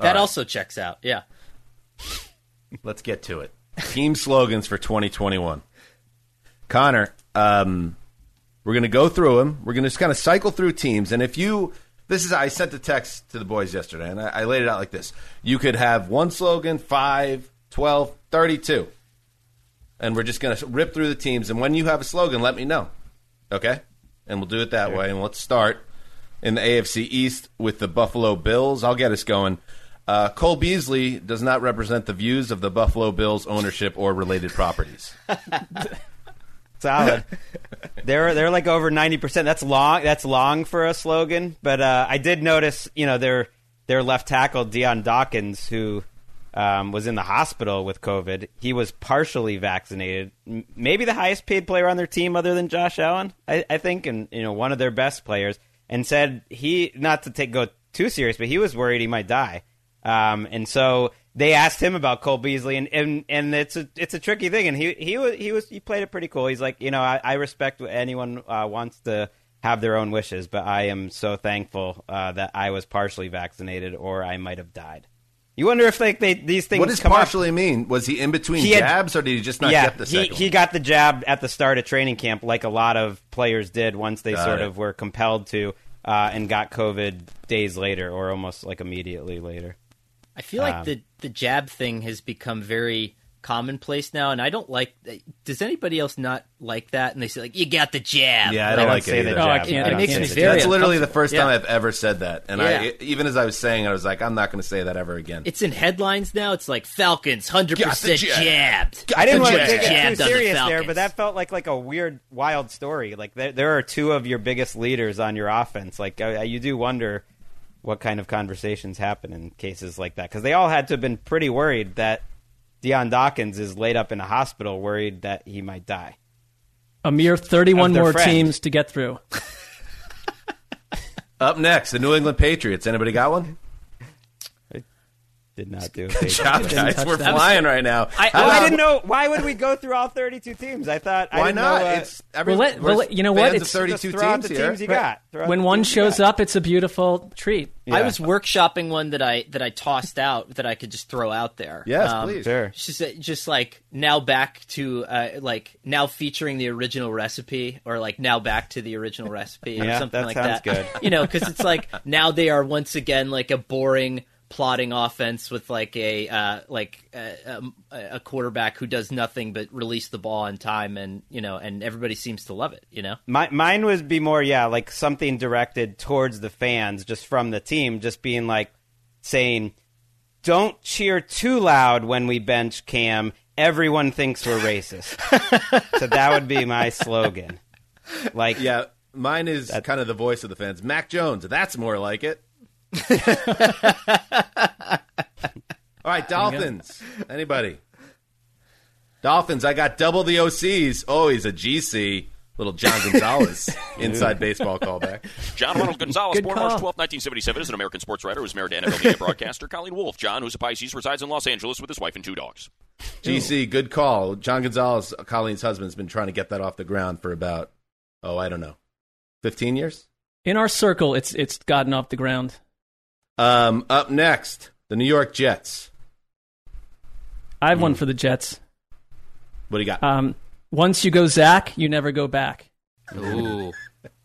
that also checks out. Yeah, Let's get to it. Team slogans for 2021. Conor, um, we're going to go through them. We're going to just kind of cycle through teams. And if you, this is, I sent a text to the boys yesterday, and I, I laid it out like this. You could have one slogan, five, 12, 32. And we're just going to rip through the teams. And when you have a slogan, let me know. Okay? And we'll do it that way. And let's start in the AFC East with the Buffalo Bills. I'll get us going. Uh, Cole Beasley does not represent the views of the Buffalo Bills ownership or related properties. Solid. they're they're like over ninety percent. That's long. That's long for a slogan. But uh, I did notice, you know, their their left tackle Dion Dawkins, who um, was in the hospital with COVID. He was partially vaccinated. M- Maybe the highest paid player on their team, other than Josh Allen, I, I think, and you know, one of their best players. And said he not to take go too serious, but he was worried he might die. Um, and so they asked him about Cole Beasley, and, and, and it's a it's a tricky thing. And he he was he was he played it pretty cool. He's like, you know, I, I respect anyone uh, wants to have their own wishes, but I am so thankful uh, that I was partially vaccinated, or I might have died. You wonder if like they these things. what does come up- partially mean? Was he in between He had- jabs, or did he just not yeah, get the he, second? he one? got the jab at the start of training camp, like a lot of players did once they Got sort it. of were compelled to, uh, and got COVID days later, or almost like immediately later. I feel like Um, the the jab thing has become very commonplace now, and I don't like. Does anybody else not like that? And they say like, "You got the jab." Yeah, I don't don't like say it either. Oh, I can't- I it don't makes me very That's literally the first time Yeah. I've ever said that, and Yeah. I even as I was saying, I was like, I'm not going to say that ever again. It's in headlines now. It's like Falcons hundred percent the jab. jabbed. I didn't want to Jabbed take it on too the serious there, but that felt like like a weird, wild story. Like there, there are two of your biggest leaders on your offense. Like uh, you do wonder what kind of conversations happen in cases like that because they all had to have been pretty worried that Dion Dawkins is laid up in a hospital, worried that he might die. A mere 31 more friend. teams to get through. Up next, the New England Patriots. Anybody got one? Did not do. Good job, guys. We're that. flying right now. I, How oh, I didn't know. Why would we go through all 32 teams? I thought. I Why didn't not? Know, uh, it's every, Well, let- well, you know what? It's- 32 just throw out teams here. teams you got. Throw When the one shows got. up, it's a beautiful treat. I was workshopping one that I that I tossed out that I could just throw out there. Yes, Um, please. Sure. Just just like now back to uh, like now featuring the original recipe or like now back to the original recipe or Yeah, something that like sounds that. good. You know, because it's like now they are once again like a boring plotting offense with like a uh, like a, a, a quarterback who does nothing but release the ball on time and you know and everybody seems to love it. You know. My, mine would be more, yeah, like something directed towards the fans, just from the team, just being like saying, "Don't cheer too loud when we bench Cam. Everyone thinks we're racist." so that would be my slogan. Like, Yeah, mine is kind of the voice of the fans. Mac Jones. That's more like it. All right, Dolphins. Anybody? Dolphins. I got double the OCs. Oh, he's a GC. Little John Gonzalez inside baseball callback. John Ronald Gonzalez, Good born call. March 12, 1977, is an American sports writer who's married to NFL media broadcaster Colleen Wolfe. John, who's a Pisces, resides in Los Angeles with his wife and two dogs. GC, good call. John Gonzalez, Colleen's husband, has been trying to get that off the ground for about, oh, I don't know, 15 years? In our circle, it's it's gotten off the ground. Um, up next, the New York Jets. I have one Hmm. for the Jets. What do you got? Um, once you go Zach, you never go back. Ooh.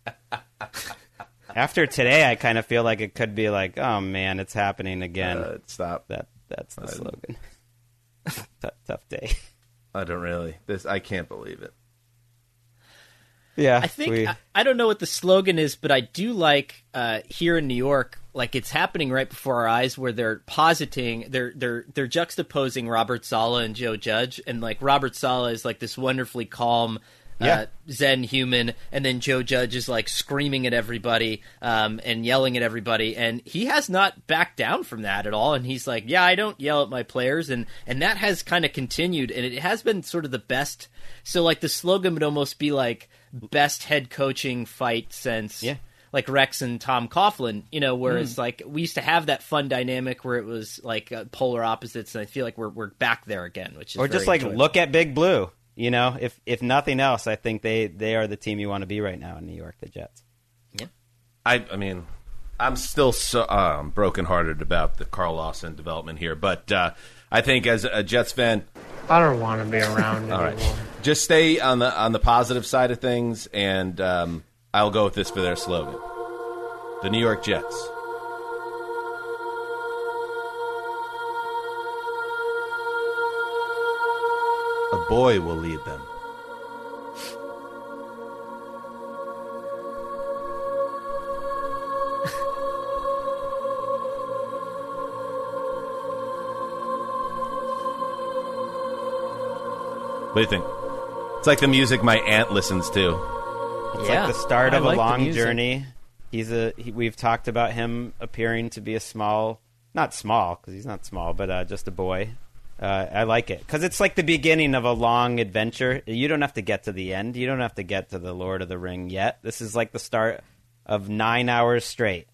after today, I kind of feel like it could be like, "Oh man, it's happening again." Uh, stop. that that's the slogan. tough, tough day. I don't really. This I can't believe it. Yeah, I think we- I, I don't know what the slogan is, but I do like uh, here in New York, like it's happening right before our eyes, where they're positing, they're they're they're juxtaposing Robert Saleh and Joe Judge, and like Robert Saleh is like this wonderfully calm. Uh, Yeah. Zen human, and then Joe Judge is like screaming at everybody um, and yelling at everybody, and he has not backed down from that at all. And he's like, "Yeah, I don't yell at my players," and and that has kind of continued, and it has been sort of the best. So like the slogan would almost be like best head coaching fight since Yeah. like Rex and Tom Coughlin, you know, whereas like we used to have that fun dynamic where it was like uh, polar opposites, and I feel like we're we're back there again, which is or just like enjoyable. look at Big Blue. You know, if if nothing else, I think they they are the team you want to be right now in New York, the Jets. Yeah, I, I mean, I'm still so um, brokenhearted about the Carl Lawson development here, but uh, I think as a Jets fan, I don't want to be around all anymore. right, just stay on the on the positive side of things, and um, I'll go with this for their slogan: the New York Jets. A boy will lead them. What do you think? It's like the music my aunt listens to. It's Yeah. like the start I of like a long journey. He's a. He, we've talked about him appearing to be a small, not small because he's not small, but uh, just a boy. Uh, I like it because it's like the beginning of a long adventure. You don't have to get to the end. You don't have to get to the Lord of the Ring yet. This is like the start of nine hours straight.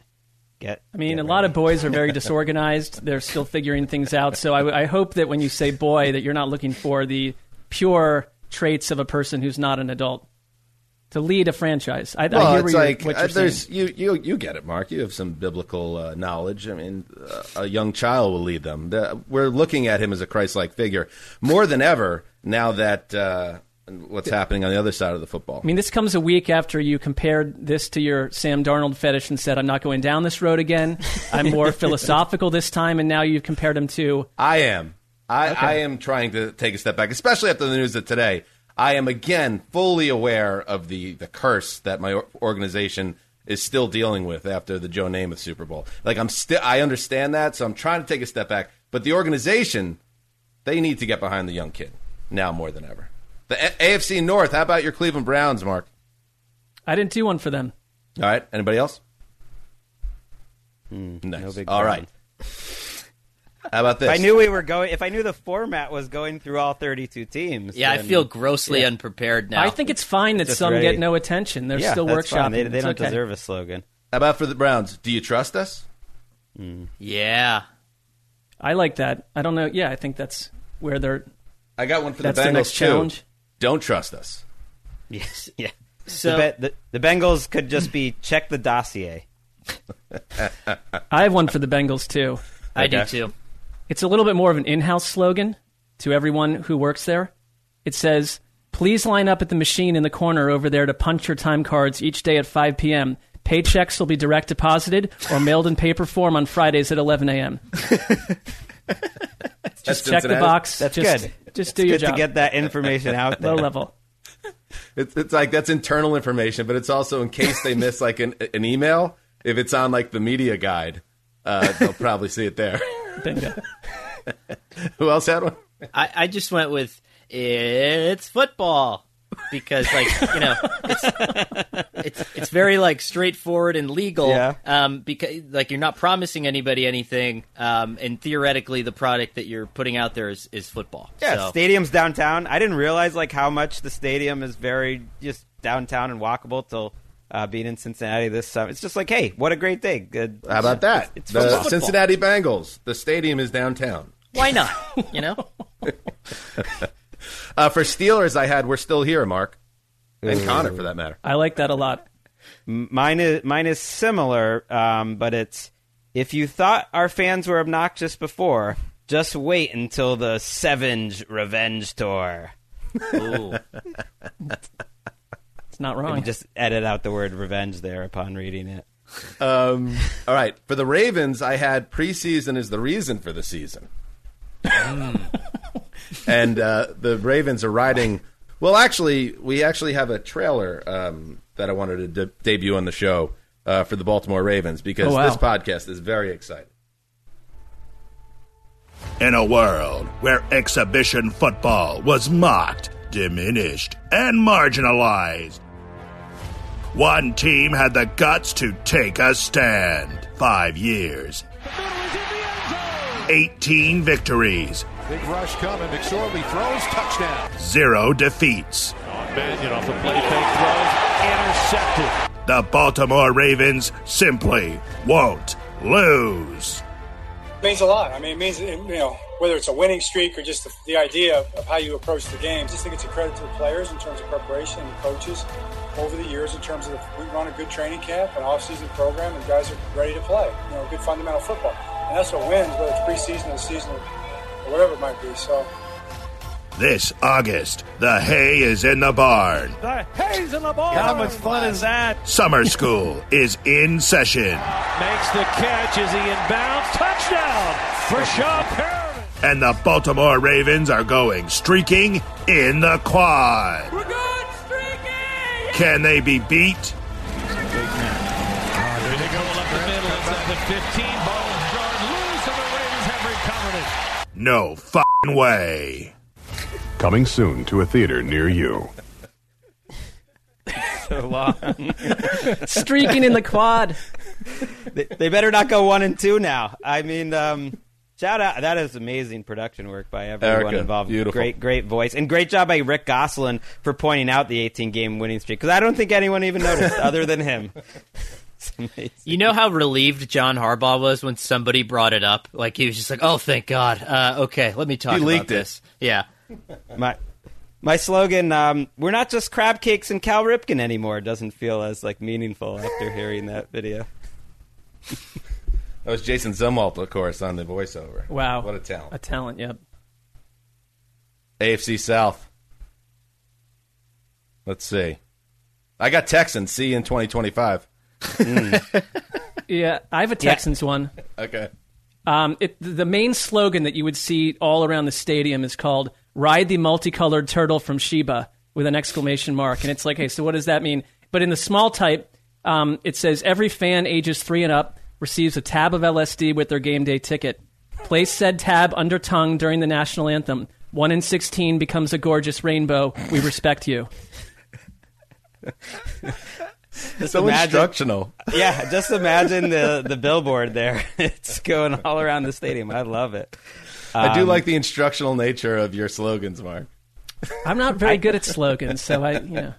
Get. I mean, get a lot of boys are very disorganized. They're still figuring things out. So I, I hope that when you say boy, that you're not looking for the pure traits of a person who's not an adult to lead a franchise. I, I Well, hear it's like you're, what uh, there's saying. you you you get it, Marc. You have some biblical uh, knowledge. I mean, uh, a young child will lead them. The- we're looking at him as a Christ-like figure more than ever now that uh, what's happening on the other side of the football. I mean, this comes a week after you compared this to your Sam Darnold fetish and said, "I'm not going down this road again. I'm more philosophical this time." And now you've compared him to I am. I, I am trying to take a step back, especially after the news of today. I am again fully aware of the, the curse that my organization is still dealing with after the Joe Namath Super Bowl. Like I'm still, I understand that, so I'm trying to take a step back. But the organization, they need to get behind the young kid now more than ever. The A- AFC North. How about your Cleveland Browns, Marc? I didn't do one for them. All right. Anybody else? Hmm, no Nice. big All Brown. right. How about this? If I knew we were going, if I knew the format was going through all 32 teams. Yeah, I feel grossly Yeah. unprepared now. I think it's fine that Just some ready. get no attention. They're Yeah, still that's workshopping. They, they don't okay. deserve a slogan. How about for the Browns? Do you trust us? Mm, yeah. I like that. I don't know. Yeah, I think that's where they're. I got one for That's the the Bengals next too. challenge. Don't trust us. Yes, yeah. So the, the, the Bengals could just be check the dossier. I have one for the Bengals too. I do too. It's a little bit more of an in-house slogan to everyone who works there. It says, "Please line up at the machine in the corner over there to punch your time cards each day at 5 p.m. Paychecks will be direct deposited or mailed in paper form on Fridays at 11 a.m." That's Just check the box. That's Just- good. Just do It's your good job. to get that information out there. Low level. It's, it's like that's internal information, but it's also in case they miss like an, an email. If it's on like the media guide, uh, they'll probably see it there. Bingo. Who else had one? I, I just went with it's football because like you know it's it's, it's very like straightforward and legal Yeah. um because like you're not promising anybody anything um and theoretically the product that you're putting out there is, is football Yeah, so, stadium's downtown. I didn't realize like how much the stadium is very just downtown and walkable till uh, being in Cincinnati this summer. It's just like, hey, what a great day. Good. How about that? It's the football. Cincinnati Bengals. The stadium is downtown. why not you know Uh, for Steelers, I had "We're still here," Marc, and Conor for that matter. I like that a lot. Mine is mine is similar, um, but it's if you thought our fans were obnoxious before, just wait until the Sevenge Revenge Tour. Ooh. It's not And wrong. just edit out the word revenge there upon reading it. Um, all right, for the Ravens, I had preseason is the reason for the season, and uh, the Ravens are riding. Well, actually, we actually have a trailer um, that I wanted to de- debut on the show uh, for the Baltimore Ravens because Oh, wow. this podcast is very exciting. In a world where exhibition football was mocked, diminished, and marginalized, one team had the guts to take a stand. Five years. 18 victories, Big rush coming. McSorley throws. Touchdown. zero defeats. Benyon off the play fake throws. Intercepted. The Baltimore Ravens simply won't lose. It means a lot. I mean, it means you know whether it's a winning streak or just the, the idea of how you approach the game. I just think it's a credit to the players in terms of preparation and coaches over the years in terms of we run a good training camp, an off-season program, and guys are ready to play. You know, good fundamental football, and that's what wins, whether it's preseason or season or whatever it might be. So. This August, the hay is in the barn. The Hayes in the ball. How much fun is that? Summer school is in session. Makes the catch as he inbounds. Touchdown for Sean Perriman. and the Baltimore Ravens are going streaking in the quad. We're going streaking. Can they be beat? They go up the middle. It's at the 15. Ball is drawn loose, and the Ravens have recovered it. No fucking way. Coming soon to a theater near you. So long. Streaking in the quad. they, they better not go one and two now. I mean, um, shout out. That is amazing production work by everyone Erica, involved. beautiful. Great, great voice. And great job by Rick Gosselin for pointing out the 18 game winning streak. Because I don't think anyone even noticed other than him. You know how relieved John Harbaugh was when somebody brought it up? Like he was just like, "Oh, thank God." Uh, okay, let me talk He about leaked it. this. Yeah, My, my slogan, um, we're not just crab cakes and Cal Ripken anymore, doesn't feel as like meaningful after hearing that video. That was Jason Zumwalt, of course, on the voiceover. Wow. what a talent! A talent, yep. AFC South. Let's see. I got Texans. See you in 2025. Yeah, I have a Texans one. Okay. Um, it, the main slogan that you would see all around the stadium is called "Ride the multicolored turtle from Sheba" with an exclamation mark, and it's like, hey, so what does that mean? But in the small type, um, it says every fan ages three and up receives a tab of LSD with their game day ticket. Place said tab under tongue during the national anthem. One in sixteen becomes a gorgeous rainbow. We respect you. Just so imagine- instructional. Yeah, just imagine the the billboard there. It's going all around the stadium. I love it. I do Um, like the instructional nature of your slogans, Marc. I'm not very good at slogans, so I, you know.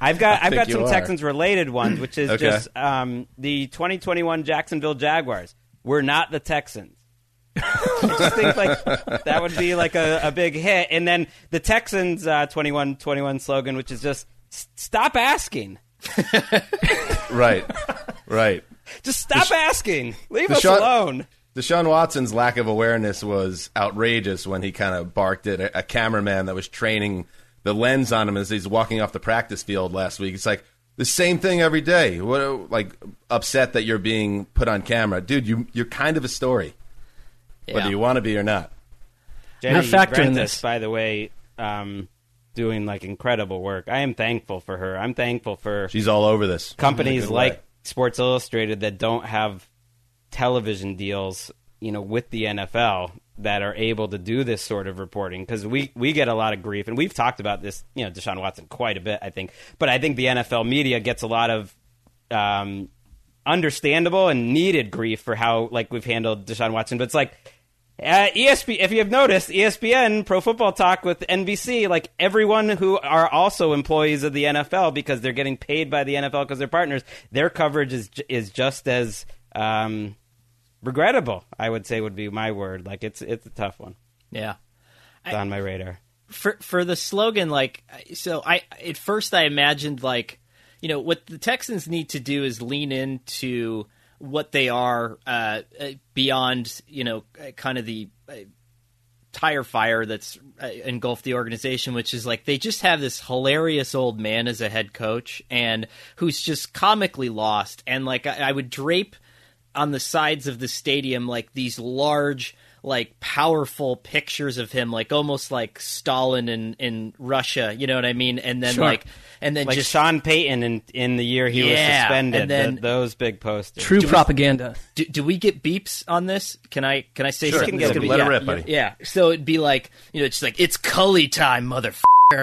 I've got I've got some are. Texans related ones, which is Okay. just um, the 2021 Jacksonville Jaguars. We're not the Texans. I just think like that would be like a, a big hit, and then the Texans uh, 21-21 slogan, which is just stop asking, Right, right. just stop asking, leave us Deshaun- alone. Deshaun Watson's lack of awareness was outrageous when he kind of barked at a, a cameraman that was training the lens on him as he's walking off the practice field last week. It's like the same thing every day. What, like upset that you're being put on camera, dude? You you're kind of a story, whether you want to be or not. Jenny factor in this. by the way, um, doing like incredible work. I am thankful for her. I'm thankful for She's all over this. companies In a good like way. Sports Illustrated that don't have television deals, you know, with the NFL that are able to do this sort of reporting because we we get a lot of grief and we've talked about this, you know, Deshaun Watson quite a bit, I think. But I think the NFL media gets a lot of um, understandable and needed grief for how like we've handled Deshaun Watson. But it's like uh, ESP. If you have noticed, ESPN Pro Football Talk with NBC, like everyone who are also employees of the NFL because they're getting paid by the NFL because they're partners. Their coverage is is just as um, regrettable. I would say would be my word. Like it's it's a tough one. Yeah. It's on my radar. for for the slogan like so i at first i imagined like you know what the texans need to do is lean into what they are uh, uh, beyond you know uh, kind of the uh, tire fire that's engulfed the organization which is like they just have this hilarious old man as a head coach and who's just comically lost and like I, I would drape on the sides of the stadium like these large like powerful pictures of him like almost like Stalin in in Russia you know what I mean and then Sure. like and then like just Sean Payton in in the year he was suspended. and then- th- those big posters. True Do we- propaganda. do, do we get beeps on this? Can I can I say Sure. something? Can get gonna be- Let it yeah, rip, buddy. Yeah. So it'd be like you know, it's like it's Culley time, motherfucker.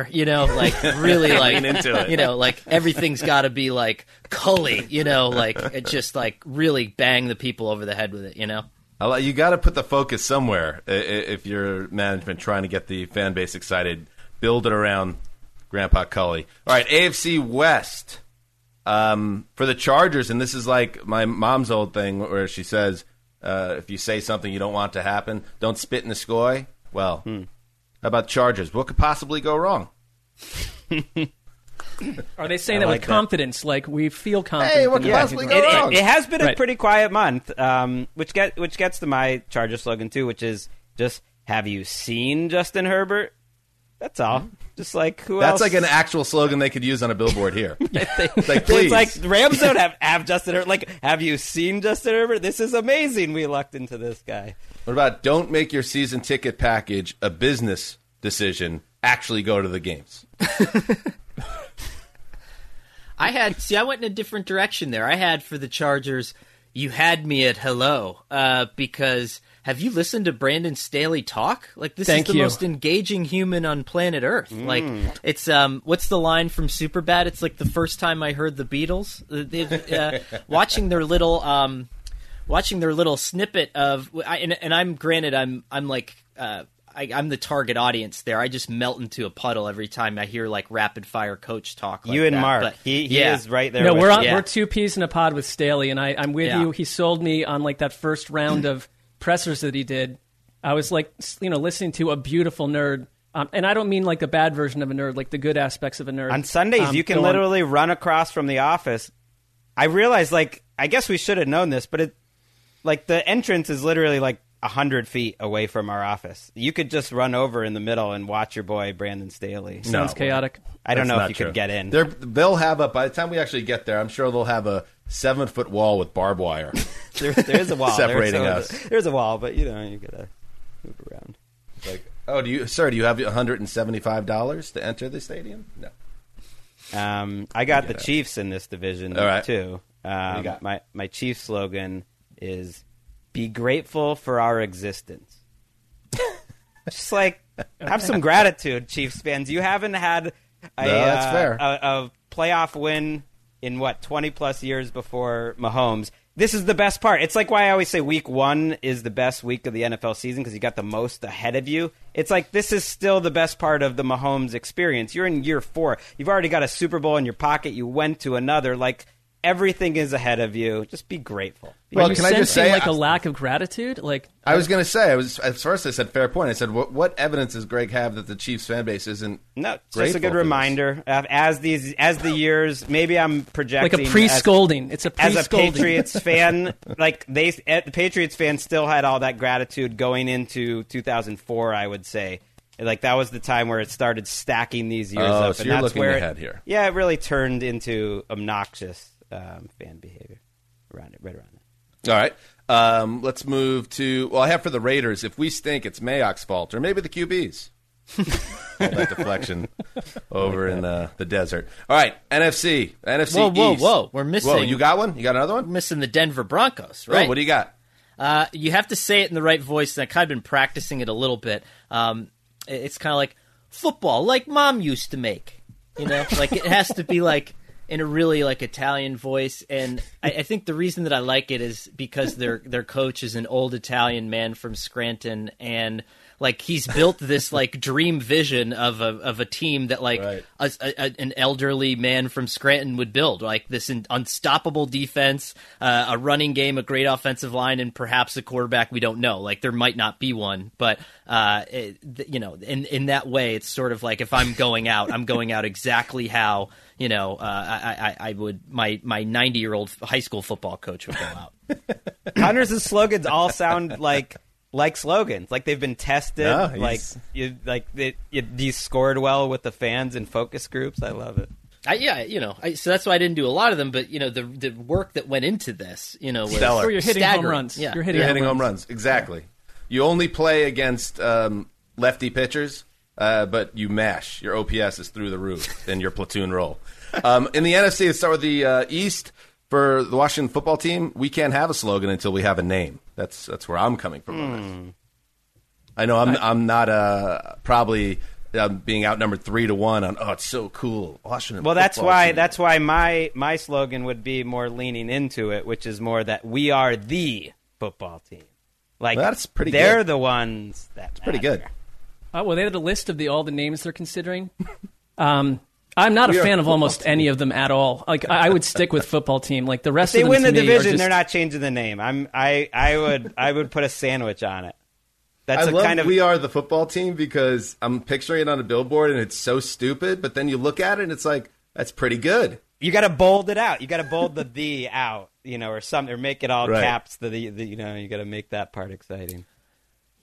You know, like really like into it. You know, like everything's got to be like Culley. You know, like it just like really bang the people over the head with it. You know. You got to put the focus somewhere i- i- if you're management trying to get the fan base excited. Build it around Grandpa Culley. All right, AFC West um, for the Chargers, and this is like my mom's old thing where she says, uh, "If you say something you don't want to happen, don't spit in the sky." Well, Hmm. How about Chargers? What could possibly go wrong? Are they saying I that like with that. confidence? Like we feel confident. Hey, what could possibly can go it, wrong? it, it has been a Right. pretty quiet month, um, which get which gets to my Charger slogan too, which is just have you seen Justin Herbert? That's all. Just like who That's else? like an actual slogan they could use on a billboard here. it's like, please. like Rams don't have, have Justin Herbert. Like, have you seen Justin Herbert? This is amazing. We lucked into this guy. What about don't make your season ticket package a business decision? Actually, go to the games. I had see, I went in a different direction there. I had for the Chargers. You had me at hello uh, because have you listened to Brandon Staley talk? Like this Thank is the you. most engaging human on planet Earth. Like it's um, what's the line from Superbad? It's like the first time I heard the Beatles. Uh, Uh, watching their little um, watching their little snippet of I, and, and I'm granted I'm I'm like uh, I, I'm the target audience there. I just melt into a puddle every time I hear like rapid fire coach talk. Like you and that. Marc. But, he he yeah. is right there. No, with we're on, Yeah. we're two peas in a pod with Staley, and I, I'm with Yeah. you. He sold me on like that first round of pressers that he did. I was like, you know, listening to a beautiful nerd, um, and I don't mean like the bad version of a nerd, like the good aspects of a nerd. On Sundays, Um, you can literally run across from the office. I realized, like, I guess we should have known this, but it, like, the entrance is literally like hundred feet away from our office. You could just run over in the middle and watch your boy Brandon Staley. Sounds chaotic. I don't know if you true. could get in. They're, they'll have a by the time we actually get there. I'm sure they'll have a seven foot wall with barbed wire. There, there is a wall Separating there's, us. There's a wall, but you know you gotta move around. like, oh, do you, sir? Do you have 175 dollars to enter the stadium? No. Um, I got the that. Chiefs in this division All right. too. Um, got? my my Chiefs slogan is "Be grateful for our existence." Just like have some gratitude, Chiefs fans. You haven't had a, No, that's uh, fair. a, a playoff win in what twenty plus years before Mahomes. This is the best part. It's like why I always say week one is the best week of the NFL season because you got the most ahead of you. It's like this is still the best part of the Mahomes experience. You're in year four. You've already got a Super Bowl in your pocket. You went to another. Like everything is ahead of you. Just be grateful. Be Well, you can I just say- like a lack of gratitude? Like I was going to say, I was at first I said fair point. I said, what, what evidence does Gregg have that the Chiefs fan base isn't? No, it's just a good for this? reminder. Uh, as these, as the years, maybe I'm projecting Like a pre-scolding. It's a as a. Patriots fan. like they, eh, the Patriots fan still had all that gratitude going into 2004. I would say, like that was the time where it started stacking these years Oh, up, so and you're that's looking where it- ahead here. Yeah, it really turned into obnoxious um, fan behavior around it, right around it. All right. Um, let's move to. Well, I have for the Raiders. If we stink, it's Mayock's fault, or maybe the QBs. All that deflection over in uh, the desert. All right, NFC, NFC Whoa, whoa, East. whoa! We're missing. Whoa, you got one? You got another one? We're missing the Denver Broncos, Oh, right? what do you got? Uh, you have to say it in the right voice, and I kind of been practicing it a little bit. Um, it's kind of like football, like mom used to make. You know, like it has to be like in a really like Italian voice. And I, I think the reason that I like it is because their their coach is an old Italian man from Scranton, and like he's built this like dream vision of a of a team that like a, a, a- an elderly man from Scranton would build, like this in, unstoppable defense, uh, a running game, a great offensive line, and perhaps a quarterback we don't know. Like there might not be one, but uh, it, you know, in in that way, it's sort of like if I'm going out, I'm going out exactly how you know uh, I, I I would my my 90 year old high school football coach would go out. Conor's slogans all sound like like slogans, like they've been tested. Yeah, he's- like you, like they, you, you scored well with the fans and focus groups. I love it. I, yeah, you know, I, so that's why I didn't do a lot of them. But you know, the the work that went into this, you know, was Stellar. Or you're hitting home runs. Yeah, You're hitting, You're home, hitting runs. home runs. Exactly. You only play against um, lefty pitchers, uh, but you mash. Your OPS is through the roof in your platoon role. Um, in the NFC, let's start with the uh, East. For the Washington football team, we can't have a slogan until we have a name. That's that's where I'm coming from. on this. I know I'm I'm not uh, probably uh, being outnumbered three to one on. Oh, it's so cool, Washington. Well, that's why team. that's why my my slogan would be more leaning into it, which is more that we are the football team. Like That's pretty They're good. the ones that pretty good. Uh, well, they had a list of the all the names they're considering. Um, I'm not We a fan a of almost any of them at all. Like I, I would stick with football team. Like the If rest they of them win to the me division, just- they're not changing the name. I'm I I would I would put a sandwich on it. That's I a love kind of we are the football team because I'm picturing it on a billboard and it's so stupid, but then you look at it and it's like that's pretty good. you got to bold it out. You got to bold the the out, you know, or something, or make it all Right. caps. The, the, the you know, you got to make that part exciting.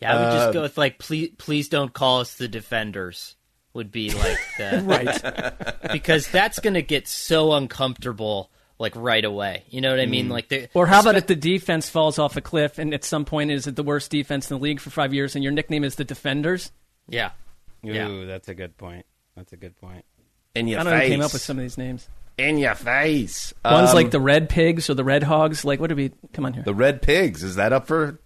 Yeah, I would Uh, just go with like, please, please don't call us the defenders. Would be like the right. because that's going to get so uncomfortable like right away. You know what I mean? Like, the, Or how about if the defense falls off a cliff and at some point is it the worst defense in the league for five years and your nickname is the Defenders? Yeah, Ooh, Yeah. that's a good point. That's a good point. In your I don't know who face. came up with some of these names. In your face. One's Um, like the Red Pigs or the Red Hogs. Like, what do we? Come on here. the Red Pigs. Is that up for?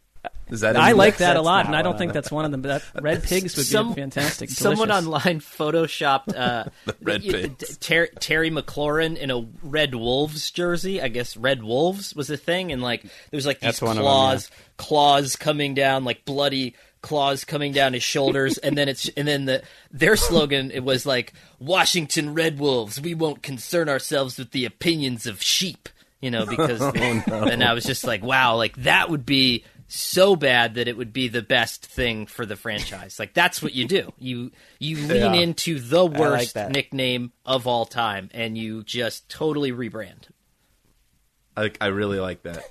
Is that? I like that a lot, and I don't think that's one of them. But that Red Pigs would Some- be fantastic. Someone Delicious. online photoshopped uh, Red y- Pigs. Ter- Terry McLaurin in a Red Wolves jersey. I guess Red Wolves was a thing, and like there was like these That's one of them, claws, claws coming down, like bloody claws coming down his shoulders, and then it's and then the their slogan it was like Washington Red Wolves. We won't concern ourselves with the opinions of sheep, you know, because Oh, no. and I was just like, wow, like that would be so bad that it would be the best thing for the franchise. Like that's what you do. You you lean Yeah. into the worst that. nickname of all time and you just totally rebrand. I, I really like that.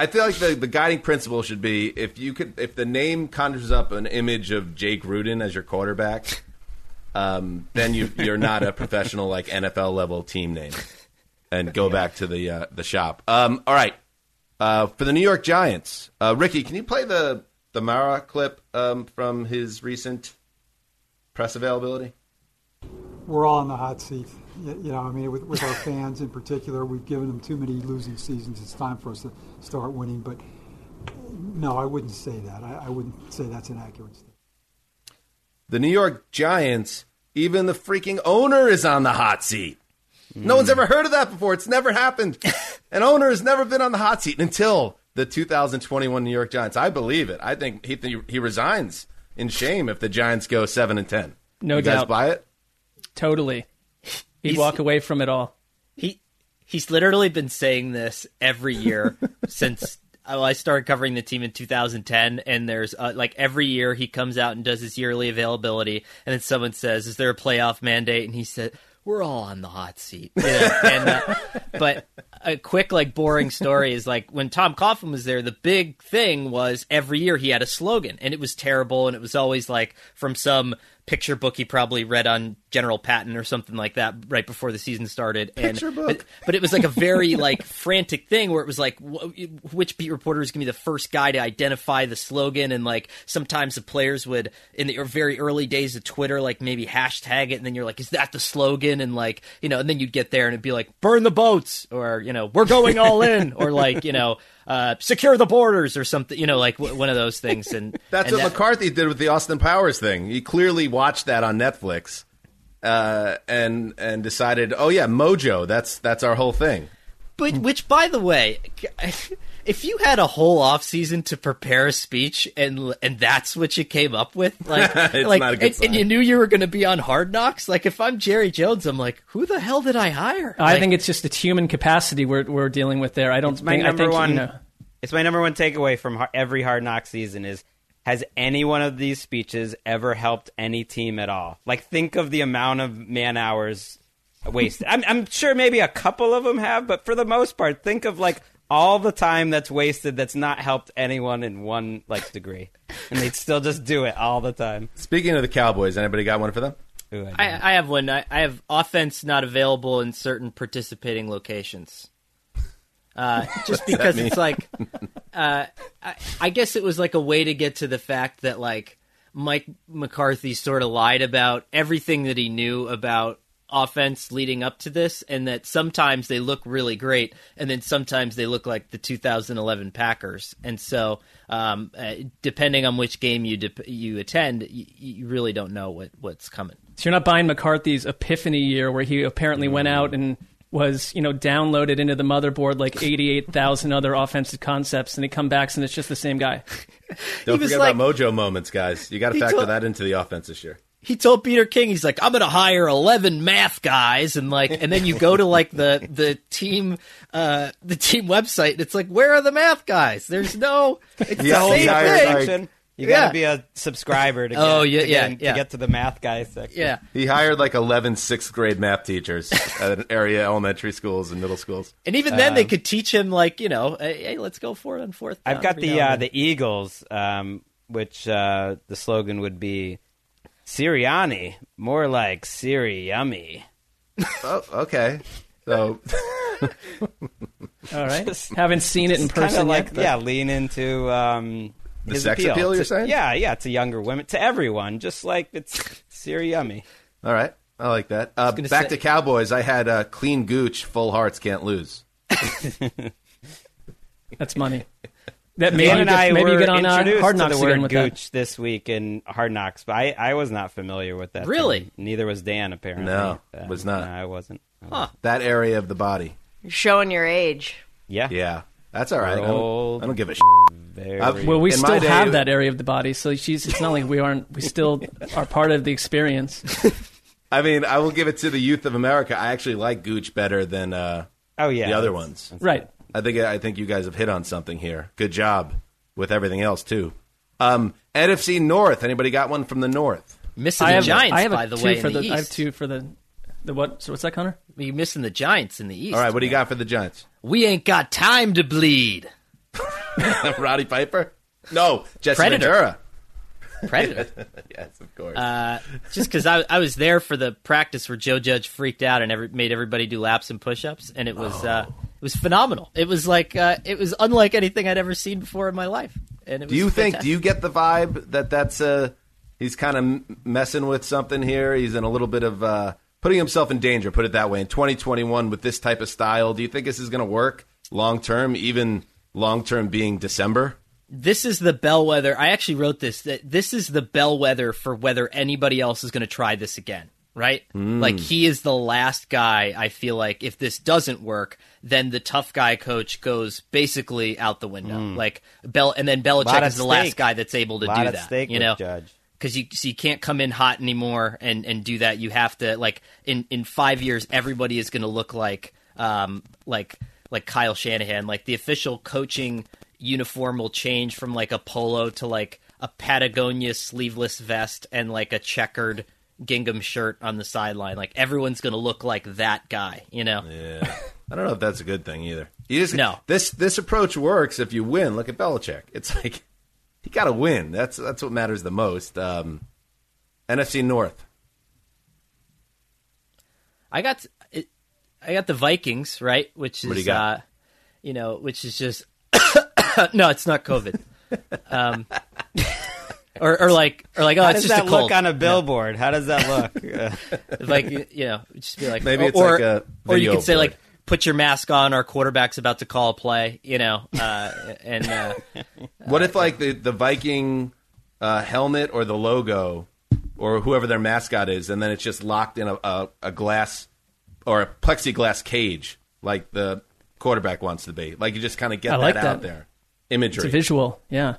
I feel like the, the guiding principle should be if you could if the name conjures up an image of Jake Rudin as your quarterback, um, then you you're not a professional like NFL level team name, and go back to the uh, the shop. Um, all right, uh, for the New York Giants, uh, Ricky, can you play the the Mara clip um, from his recent press availability? we're all in the hot seat. You, you know, I mean, with, with our fans in particular, we've given them too many losing seasons. It's time for us to start winning. But no, I wouldn't say that. I, I wouldn't say that's an accurate statement. The New York Giants, even the freaking owner is on the hot seat. No one's ever heard of that before. It's never happened. An owner has never been on the hot seat until the 2021 New York Giants. I believe it. I think he he resigns in shame if the Giants go seven and ten. No you guys doubt. buy it? Totally. He'd He's- walk away from it all. He he's literally been saying this every year since well, I started covering the team in 2010. And there's uh, like every year he comes out and does his yearly availability, and then someone says, "Is there a playoff mandate?" And he said. We're all on the hot seat, You know, and uh, but a quick like boring story is like when Tom Coughlin was there. The big thing was every year he had a slogan, and it was terrible, and it was always like from some picture book he probably read on General Patton or something like that right before the season started. And, Picture book. But, but it was like a very like frantic thing where it was like wh- which beat reporter is going to be the first guy to identify the slogan and like sometimes the players would in the very early days of Twitter like maybe hashtag it and then you're like is that the slogan and like you know and then you'd get there and it'd be like burn the boats or you know we're going all in or like you know uh, secure the borders or something you know like w- one of those things and That's and what that- McCarthy did with the Austin Powers thing. He clearly watched that on Netflix uh, and and decided, oh yeah, Mojo. That's that's our whole thing. But which, by the way, if you had a whole off season to prepare a speech and and that's what you came up with, like, It's like not a good and, and you knew you were going to be on Hard Knocks, like if I'm Jerry Jones, I'm like, who the hell did I hire? I Like, think it's just its human capacity we're we're dealing with there. I don't It's my think number I think, one. You know, It's my number one takeaway from every Hard Knock season is has any one of these speeches ever helped any team at all? Like think of the amount of man hours wasted. I'm, I'm sure maybe a couple of them have, but for the most part, think of like all the time that's wasted that's not helped anyone in one like degree, and they'd still just do it all the time. Speaking of the Cowboys, anybody got one for them? Ooh, I I, I have one. I, I have offense not available in certain participating locations. Uh, just because it's like, uh, I, I guess it was like a way to get to the fact that like Mike McCarthy sort of lied about everything that he knew about offense leading up to this, and that sometimes they look really great, and then sometimes they look like the 2011 Packers, and so um, uh, depending on which game you dep you attend, you, you really don't know what what's coming. So you're not buying McCarthy's epiphany year where he apparently went out and was, you know, downloaded into the motherboard like 88,000 other offensive concepts and he come back and it's just the same guy. Don't forget like- about Mojo moments, guys. You got to factor told- that into the offense this year. he told Peter King, he's like, I'm going to hire 11 math guys. And like, and then you go to like the, the team, uh, the team website and it's like, where are the math guys? There's no, it's Yeah, the same hired, thing. like- You gotta be a subscriber to get, Oh, yeah, to, yeah, get, yeah. to get to the math guy section. Yeah. He hired like 11 sixth grade math teachers at area elementary schools and middle schools. And even then they Um, could teach him like, you know, hey, hey, let's go for it on fourth. I've got the uh, the Eagles, um, which uh, the slogan would be Sirianni, more like Siri yummy. Oh, okay. So All right. Haven't seen it in person like yet. but- yeah, lean into um, The his sex appeal. appeal, you're To- saying? Yeah, yeah, to younger women, to everyone, just like it's Siri yummy. All right. I like that. Uh, gonna back say- to Cowboys. I had uh, clean gooch, full hearts can't lose. That's money. That maybe Dan you and get, I maybe were you get on uh, introduced Hard to Knocks the word again with that. gooch this week in Hard Knocks, but I, I was not familiar with that. Really? term. Neither was Dan. Apparently, No, Uh, was not. no, I wasn't. Huh. That area of the body. You're showing your age. Yeah, Yeah. That's all right. I don't. I don't give a shit. Very. I've- Well, we still day- have that area of the body, so she's. It's not like we aren't. We still are part of the experience. I mean, I will give it to the youth of America. I actually like gooch better than uh, oh yeah, the other that's- ones. Right. I think I think you guys have hit on something here. Good job with everything else too. Um, NFC North. Anybody got one from the North? missing I the have. Giants, I have by the two way, for in the, the. East. I have two for the. The what? So what's that, Conor? You're missing the Giants in the East. All right. What do you got for the Giants? We ain't got time to bleed. Roddy Piper? No, Jesse Predator. Ventura. Predator. yes, of course. Uh, just because I, I was there for the practice where Joe Judge freaked out and every, made everybody do laps and push-ups, and it was uh, Oh. it was phenomenal. It was like uh, it was unlike anything I'd ever seen before in my life. And it do you think? Do you get the vibe that that's uh, he's kind of messing with something here? He's in a little bit of uh, putting himself in danger. Put it that way. In 2021, with this type of style, do you think this is going to work long term? Even long term being December. this is the bellwether? I actually wrote this that this is the bellwether for whether anybody else is going to try this again. right? Mm. Like he is the last guy. I feel like if this doesn't work, then the tough guy coach goes basically out the window. Mm. Like Bel, and then Belichick is the last guy that's able to do at that. you know, Judge. because you so you can't come in hot anymore and and do that. You have to like in in five years, everybody is going to look like um like like Kyle Shanahan. Like the official coaching uniform will change from like a polo to like a Patagonia sleeveless vest and like a checkered gingham shirt on the sideline. Like everyone's going to look like that guy. You know? Yeah. I don't know if that's a good thing either. You just, No. This this approach works if you win. Look at Belichick. It's like you got to win. That's that's what matters the most. Um, NFC North. I got I got the Vikings right, which is What do you got? uh, you know, which is just no, it's not COVID. um, or or like or like oh, How it's does just that a cold. look on a billboard? How does that look? Uh, like you you know, just be like Maybe it's or, like a or you could say board. like put your mask on. Our quarterback's about to call a play. You know, uh, and uh, What if like the the Viking uh, helmet or the logo or whoever their mascot is, and then it's just locked in a, a, a glass or a plexiglass cage, like the quarterback wants to be. Like you just kind of get I like that, that. out there. Imagery. It's a visual. Yeah.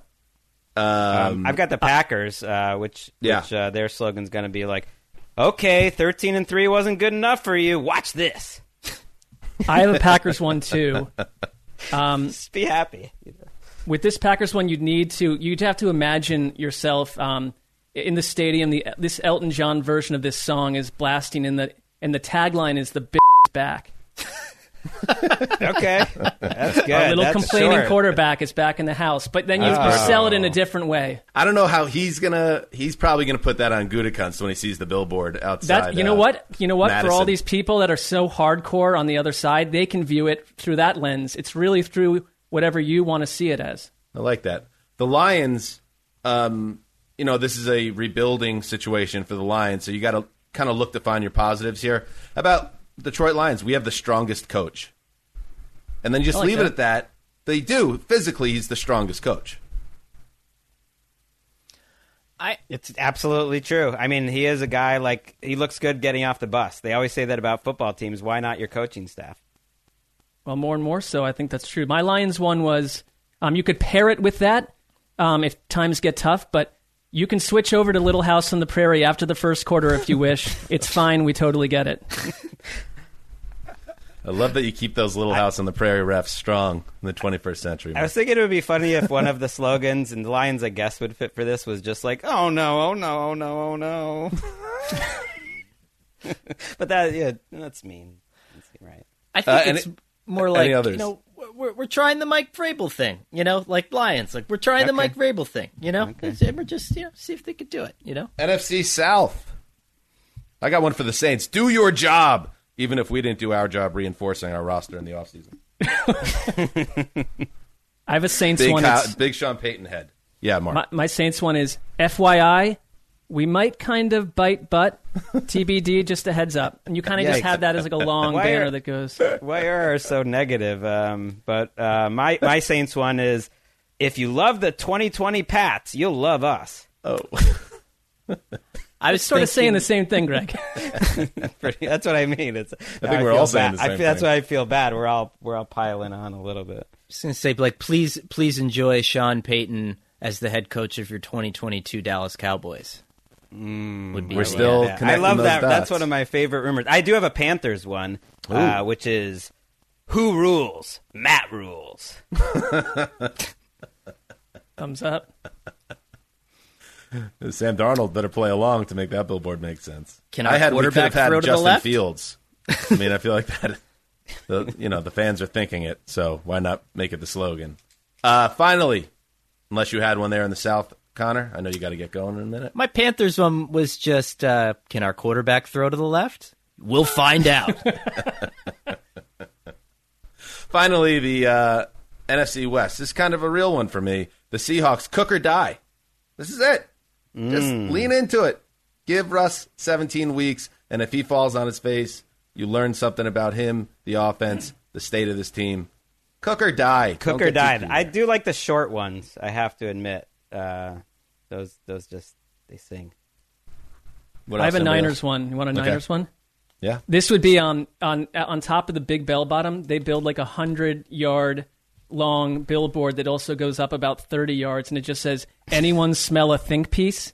Um, I've got the Packers, uh, which Yeah. which uh, their slogan's going to be like, "Okay, thirteen and three wasn't good enough for you. Watch this. I have a Packers one too. Um, Just be happy." with this Packers one, you'd need to you'd have to imagine yourself um, in the stadium. The this Elton John version of this song is blasting, in the and the tagline is "the bitch back." Okay, that's good. Our little That's complaining short. quarterback is back in the house, but then you, Oh. sell it in a different way. I don't know how he's gonna. He's probably gonna put that on Gutekunst when he sees the billboard outside. That you know uh, what you know what for all these people that are so hardcore on the other side, they can view it through that lens. It's really through whatever you want to see it as. I like that. The Lions, um, you know, this is a rebuilding situation for the Lions, so you got to kind of look to find your positives here. How about Detroit Lions? We have the strongest coach, and then just like leave it at that. They do physically. He's the strongest coach. I It's absolutely true. I mean, he is a guy like he looks good getting off the bus. They always say that about football teams. Why not your coaching staff? Well, more and more so, I think that's true. My Lions one was um, you could pair it with that um, if times get tough, but you can switch over to Little House on the Prairie after the first quarter if you wish. it's fine. We totally get it. I love that you keep those Little House on the Prairie refs strong in the 21st century. I was thinking it would be funny if one of the slogans and the Lions, I guess, would fit for this was just like, "Oh no, oh no, oh no, oh no." but that, yeah, that's mean. That's right. I think Uh, it's it- more like others? you know we're we're trying the Mike Vrabel thing, you know, like Lions, like we're trying the Mike Vrabel thing, you know, and we're just you know see if they could do it, you know. NFC South. I got one for the Saints. Do your job, even if we didn't do our job reinforcing our roster in the offseason. I have a Saints Big, one. Kyle- big Sean Payton head. Yeah, Marc. my, my Saints one is FYI. We might kind of bite butt. TBD, just a heads up. And you kind of just Yikes. have that as like a long Why banner are- that goes. Why are so negative? Um, but uh, my my Saints one is if you love the 2020 Pats, you'll love us. Oh, I was Sort of saying thinking- the same thing, Gregg. That's what I mean. It's. I think we're all saying the I same feel, That's why I feel bad. We're all we're all piling on a little bit. Just gonna say, like, please, please enjoy Sean Payton as the head coach of your 2022 Dallas Cowboys. Would be We're still Yeah, I love those that. dots. That's one of my favorite rumors. I do have a Panthers one, uh, which is who rules? Matt rules. Thumbs up. Sam Darnold better play along to make that billboard make sense. Can our I had we could have had throw to the Justin left? Fields. I mean, I feel like that. The you know the fans are thinking it, so why not make it the slogan? Uh, finally, unless you had one there in the South, Conor. I know you got to get going in a minute. My Panthers one was just, uh, can our quarterback throw to the left? We'll find out. Finally, the uh, NFC West. This is kind of a real one for me. The Seahawks, cook or die. This is it. Just Mm. lean into it. Give Russ 17 weeks, and if he falls on his face, you learn something about him, the offense, the state of this team. Cook or die. Don't Cooker get too died. cute. I do like the short ones. I have to admit, uh, those those just they sing. What I have a Niners else? one. You want a Okay. Niners one? Yeah. This would be on on on top of the big bell bottom. They build like a hundred yard long billboard that also goes up about thirty yards, and it just says, "Anyone smell a think piece?"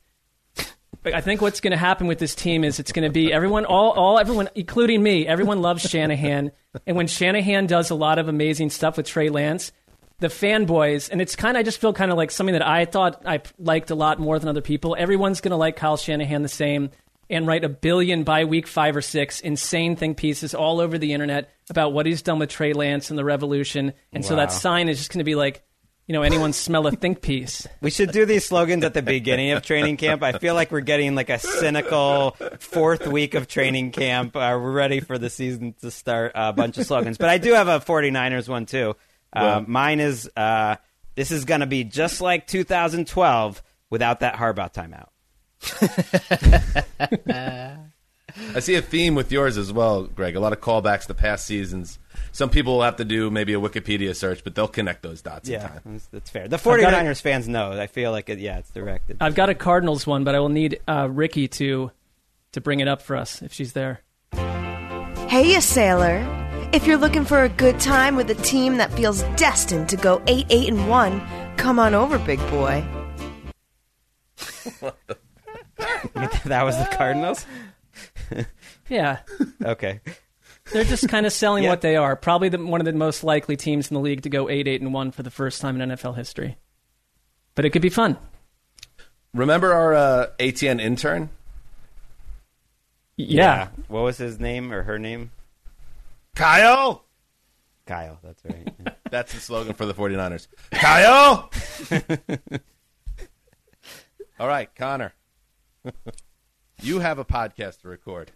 But I think what's going to happen with this team is it's going to be everyone, all, all everyone, including me. Everyone loves Shanahan, and when Shanahan does a lot of amazing stuff with Trey Lance, the fanboys, and it's kind of I just feel kind of like something that I thought I liked a lot more than other people. Everyone's going to like Kyle Shanahan the same and write a billion by week five or six insane thing pieces all over the internet about what he's done with Trey Lance and the revolution. And so that sign is just going to be like, you know, anyone smell a think piece. We should do these slogans at the beginning of training camp. I feel like we're getting like a cynical fourth week of training camp. Uh, we're ready for the season to start. A bunch of slogans. But I do have a 49ers one too. Uh, mine is uh, this is going to be just like 2012 without that Harbaugh timeout. I see a theme with yours as well, Gregg. A lot of callbacks to past seasons. Some people will have to do maybe a Wikipedia search, but they'll connect those dots in Yeah, time. that's, that's fair. The I've 49ers it- fans know. I feel like it, yeah, it's directed. I've got a Cardinals one, but I will need uh, Ricky to to bring it up for us if she's there. Hey, you sailor. If you're looking for a good time with a team that feels destined to go 8 8 and 1, come on over, big boy. that was the Cardinals. Yeah, okay. they're just kind of selling Yeah. what they are. Probably the, one of the most likely teams in the league to go eight eight and one for the first time in NFL history. But it could be fun. Remember our uh, ATN intern? Yeah. What was his name or her name? Kyle? Kyle, that's right. Yeah. That's the slogan for the 49ers. Kyle? All right, Conor. you have a podcast to record.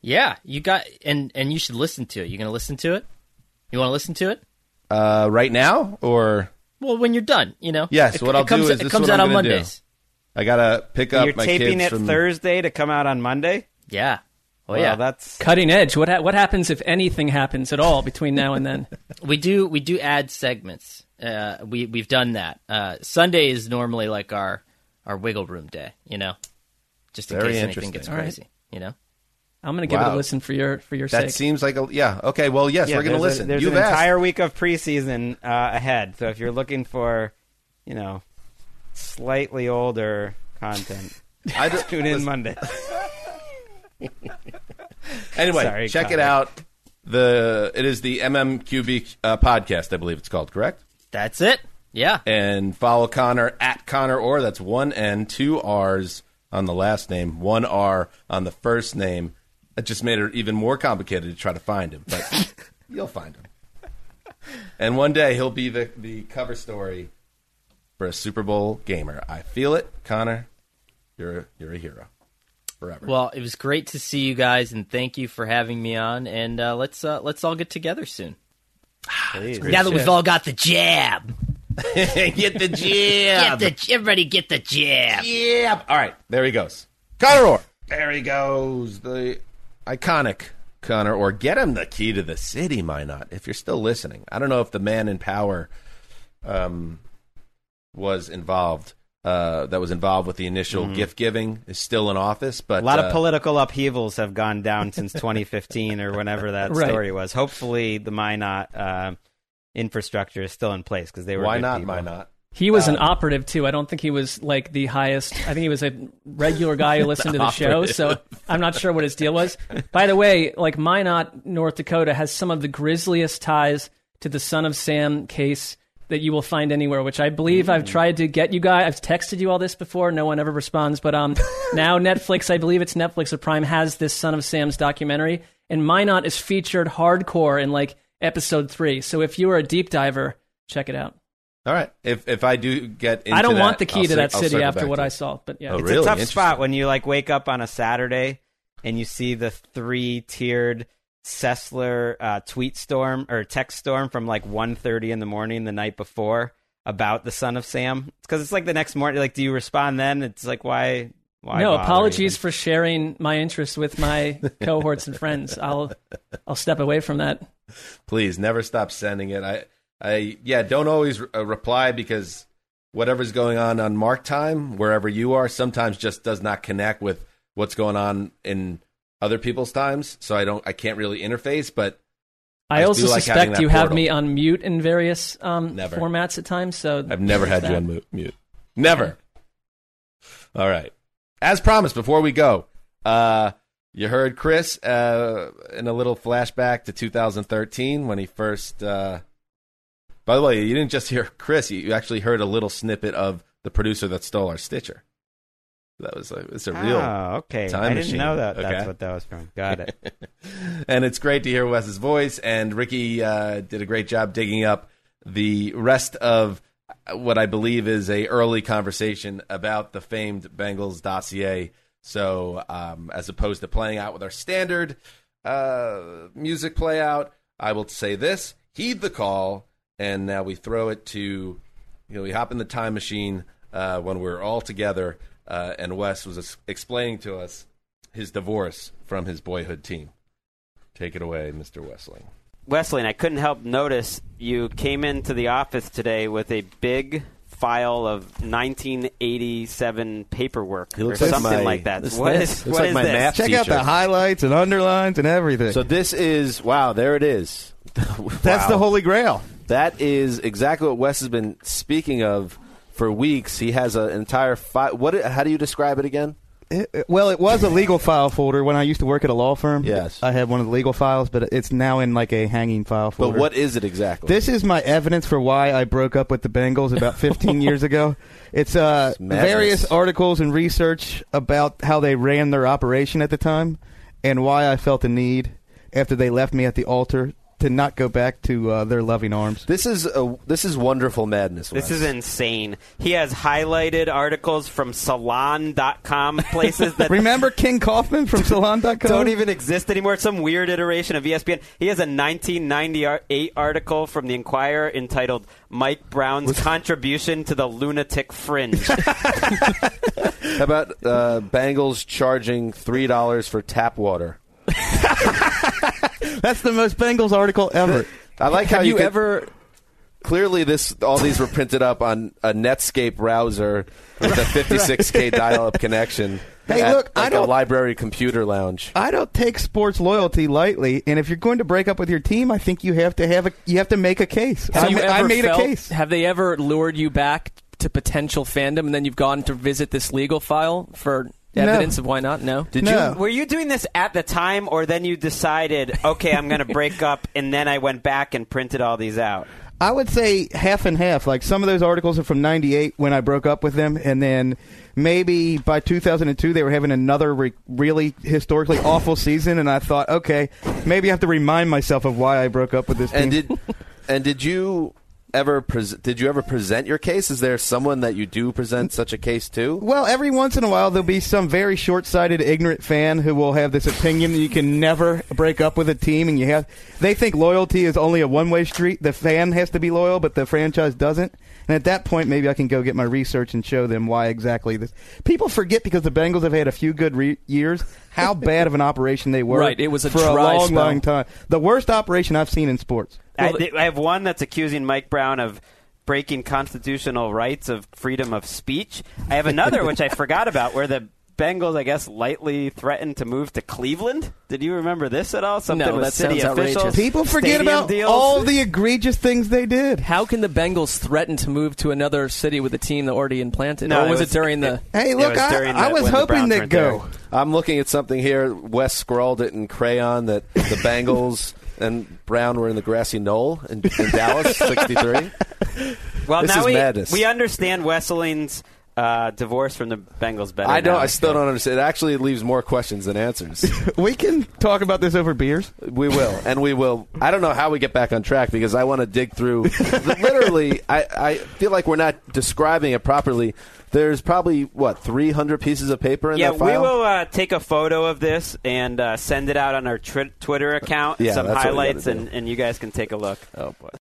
Yeah, you got and and you should listen to it. You gonna listen to it? You want to listen to it? Uh, right now or Well, when you're done, you know. yes? It- what I'll comes, do is it this comes is what out I'm on gonna do. Mondays. I gotta pick up You're my taping kids it from Thursday to come out on Monday. Yeah. Oh Wow, yeah. that's Cutting edge. What ha- what happens if anything happens at all between now and then? we do we do add segments. Uh, we we've done that. Uh, Sunday is normally like our our wiggle room day. You know, just in Very case anything gets All right. crazy. You know. I'm going to give it a listen for your for your That sake. seems like a yeah. Okay, well, yes, Yeah, we're gonna there's a- listen. there's You've an asked. entire week of preseason uh, ahead. So if you're looking for, you know, slightly older content, I just, tune in Monday. Anyway, Sorry, check it out. The it is the MMQB uh, podcast, I believe it's called. Correct. That's it. Yeah. And follow Conor at Conor Orr. That's one N, two R's on the last name, one R on the first name. That just made it even more complicated to try to find him, but you'll find him. And one day he'll be the, the cover story for a Super Bowl gamer. I feel it, Conor. You're you're a hero forever. Well, it was great to see you guys, and thank you for having me on. And uh, let's uh, let's all get together soon. Please. now that we've all got the jab, get the get jab. the everybody get the jab. Jab. All right, there he goes. Conor Orr. There he goes. The iconic Conor Orr. Get him the key to the city, why not? If you're still listening. I don't know if the man in power um, was involved. Uh, that was involved with the initial gift giving is still in office, but a lot uh, of political upheavals have gone down since 2015 or whenever that Right. story was. Hopefully, the Minot uh, infrastructure is still in place because they were. why good not? people. Why not? He was an Uh, operative too. I don't think he was like the highest. I think he was a regular guy who listened to the show. So I'm not sure what his deal was. By the way, like Minot, North Dakota has some of the grisliest ties to the Son of Sam case that you will find anywhere. Which I believe I've tried to get you guys. I've texted you all this before. No one ever responds. But um, now Netflix, I believe it's Netflix or Prime, has this Son of Sam's documentary, and Minot is featured hardcore in like episode three. So if you are a deep diver, check it out. All right. If if I do get, into I don't that, want the key I'll to that city after what I saw. But yeah, Oh, It's really? a tough spot when you like wake up on a Saturday and you see the three tiered Sessler uh, tweet storm or text storm from like 1.30 in the morning the night before about the son of Sam. Because it's like the next morning. Like, do you respond then? It's like why? Why? no apologies even? for sharing my interest with my cohorts and friends. I'll I'll step away from that. please never stop sending it i i yeah don't always uh, reply because whatever's going on on Marc time wherever you are sometimes just does not connect with what's going on in other people's times, so I don't I can't really interface. But I, do also like suspect that you have portal. me on mute in various um, formats at times. So I've never had there's you that. on mute. Never. All right. As promised, before we go, uh, you heard Chris uh, in a little flashback to 2013 when he first. Uh, by the way, you didn't just hear Chris; you actually heard a little snippet of the producer that stole our Stitcher. That was a, it's a real Oh, okay. time I didn't machine. know that. Okay? That's what that was from. Got it. and it's great to hear Wess's voice. And Ricky uh, did a great job digging up the rest of what I believe is a early conversation about the famed Bengals dossier. So, um, as opposed to playing out with our standard uh, music play out, I will say this: heed the call, and now we throw it to, you know, we hop in the time machine uh, when we're all together. Uh, and Wess was explaining to us his divorce from his boyhood team. Take it away, Mr. Wesseling. Wesley, and I couldn't help notice you came into the office today with a big file of 1987 paperwork or like something my- like that. this- What this is, looks what like is my this? math Check out the highlights and underlines and everything. So this is wow. There it is. That's the holy grail. That is exactly what Wess has been speaking of for weeks. He has an entire file. What? How do you describe it again? It- it- well, it was a legal file folder when I used to work at a law firm. Yes. I had one of the legal files, but it's now in like a hanging file folder. But what is it exactly? This is my evidence for why I broke up with the Bengals about 15 years ago. It's uh, madness. various articles and research about how they ran their operation at the time and why I felt the need after they left me at the altar to not go back to uh, their loving arms. This is a this is wonderful madness. This is insane. He has highlighted articles from salon.com places that Remember King Kaufman from Salon.com? don't even exist anymore. It's some weird iteration of ESPN. He has a 1998 article from the Inquirer entitled "Mike Brown's Contribution to the Lunatic Fringe." How about uh, Bengals charging three dollars for tap water? That's the most Bengals article ever. I like how Have you, you could- ever- Clearly, this all these were printed up on a Netscape browser with a 56k dial-up connection. Hey, at, look, I like a don't- library computer lounge. I don't take sports loyalty lightly, and if you're going to break up with your team, I think you have to have a you have to make a case. Have I, you ma- I made felt- a case. Have they ever lured you back to potential fandom, and then you've gone to visit this legal file for No. Evidence of why not? No. Did No. Were you doing this at the time, or then you decided, okay, I'm going to break up, and then I went back and printed all these out? I would say half and half. Like some of those articles are from '98 when I broke up with them, and then maybe by 2002 they were having another re- really historically awful season, and I thought, okay, maybe I have to remind myself of why I broke up with this team. And did and did you ever pres did you ever present your case? Is there someone that you do present such a case to? Well, every once in a while, there'll be some very short-sighted, ignorant fan who will have this opinion that you can never break up with a team, and you have. They think loyalty is only a one-way street. The fan has to be loyal, but the franchise doesn't. And at that point, maybe I can go get my research and show them why exactly this. People forget because the Bengals have had a few good re- years how bad of an operation they were. Right, it was a for a long, spell. long time. The worst operation I've seen in sports. I, I have one that's accusing Mike Brown of breaking constitutional rights of freedom of speech. I have another which I forgot about, where the Bengals, I guess, lightly threatened to move to Cleveland. Did you remember this at all? Something No, with that city sounds officials. outrageous. People forget about deals. all the egregious things they did. How can the Bengals threaten to move to another city with a team that already implanted? No, or it was it, was- during the? Hey, look, was I, during I was when the hoping Browns they'd go. there. I'm looking at something here. Wess scrawled it in crayon that the Bengals and Brown were in the grassy knoll in, in Dallas, 63. Well, This now is we, madness. we understand Wesseling's uh, divorce from the Bengals better. I don't. now. I still don't understand. It actually leaves more questions than answers. We can talk about this over beers. We will, and we will. I don't know how we get back on track because I want to dig through. literally, I, I feel like we're not describing it properly. There's probably what 300 pieces of paper in Yeah, that we will uh, take a photo of this and uh, send it out on our twi- Twitter account. Yeah, some that's what we highlights, and, and you guys can take a look. Oh boy.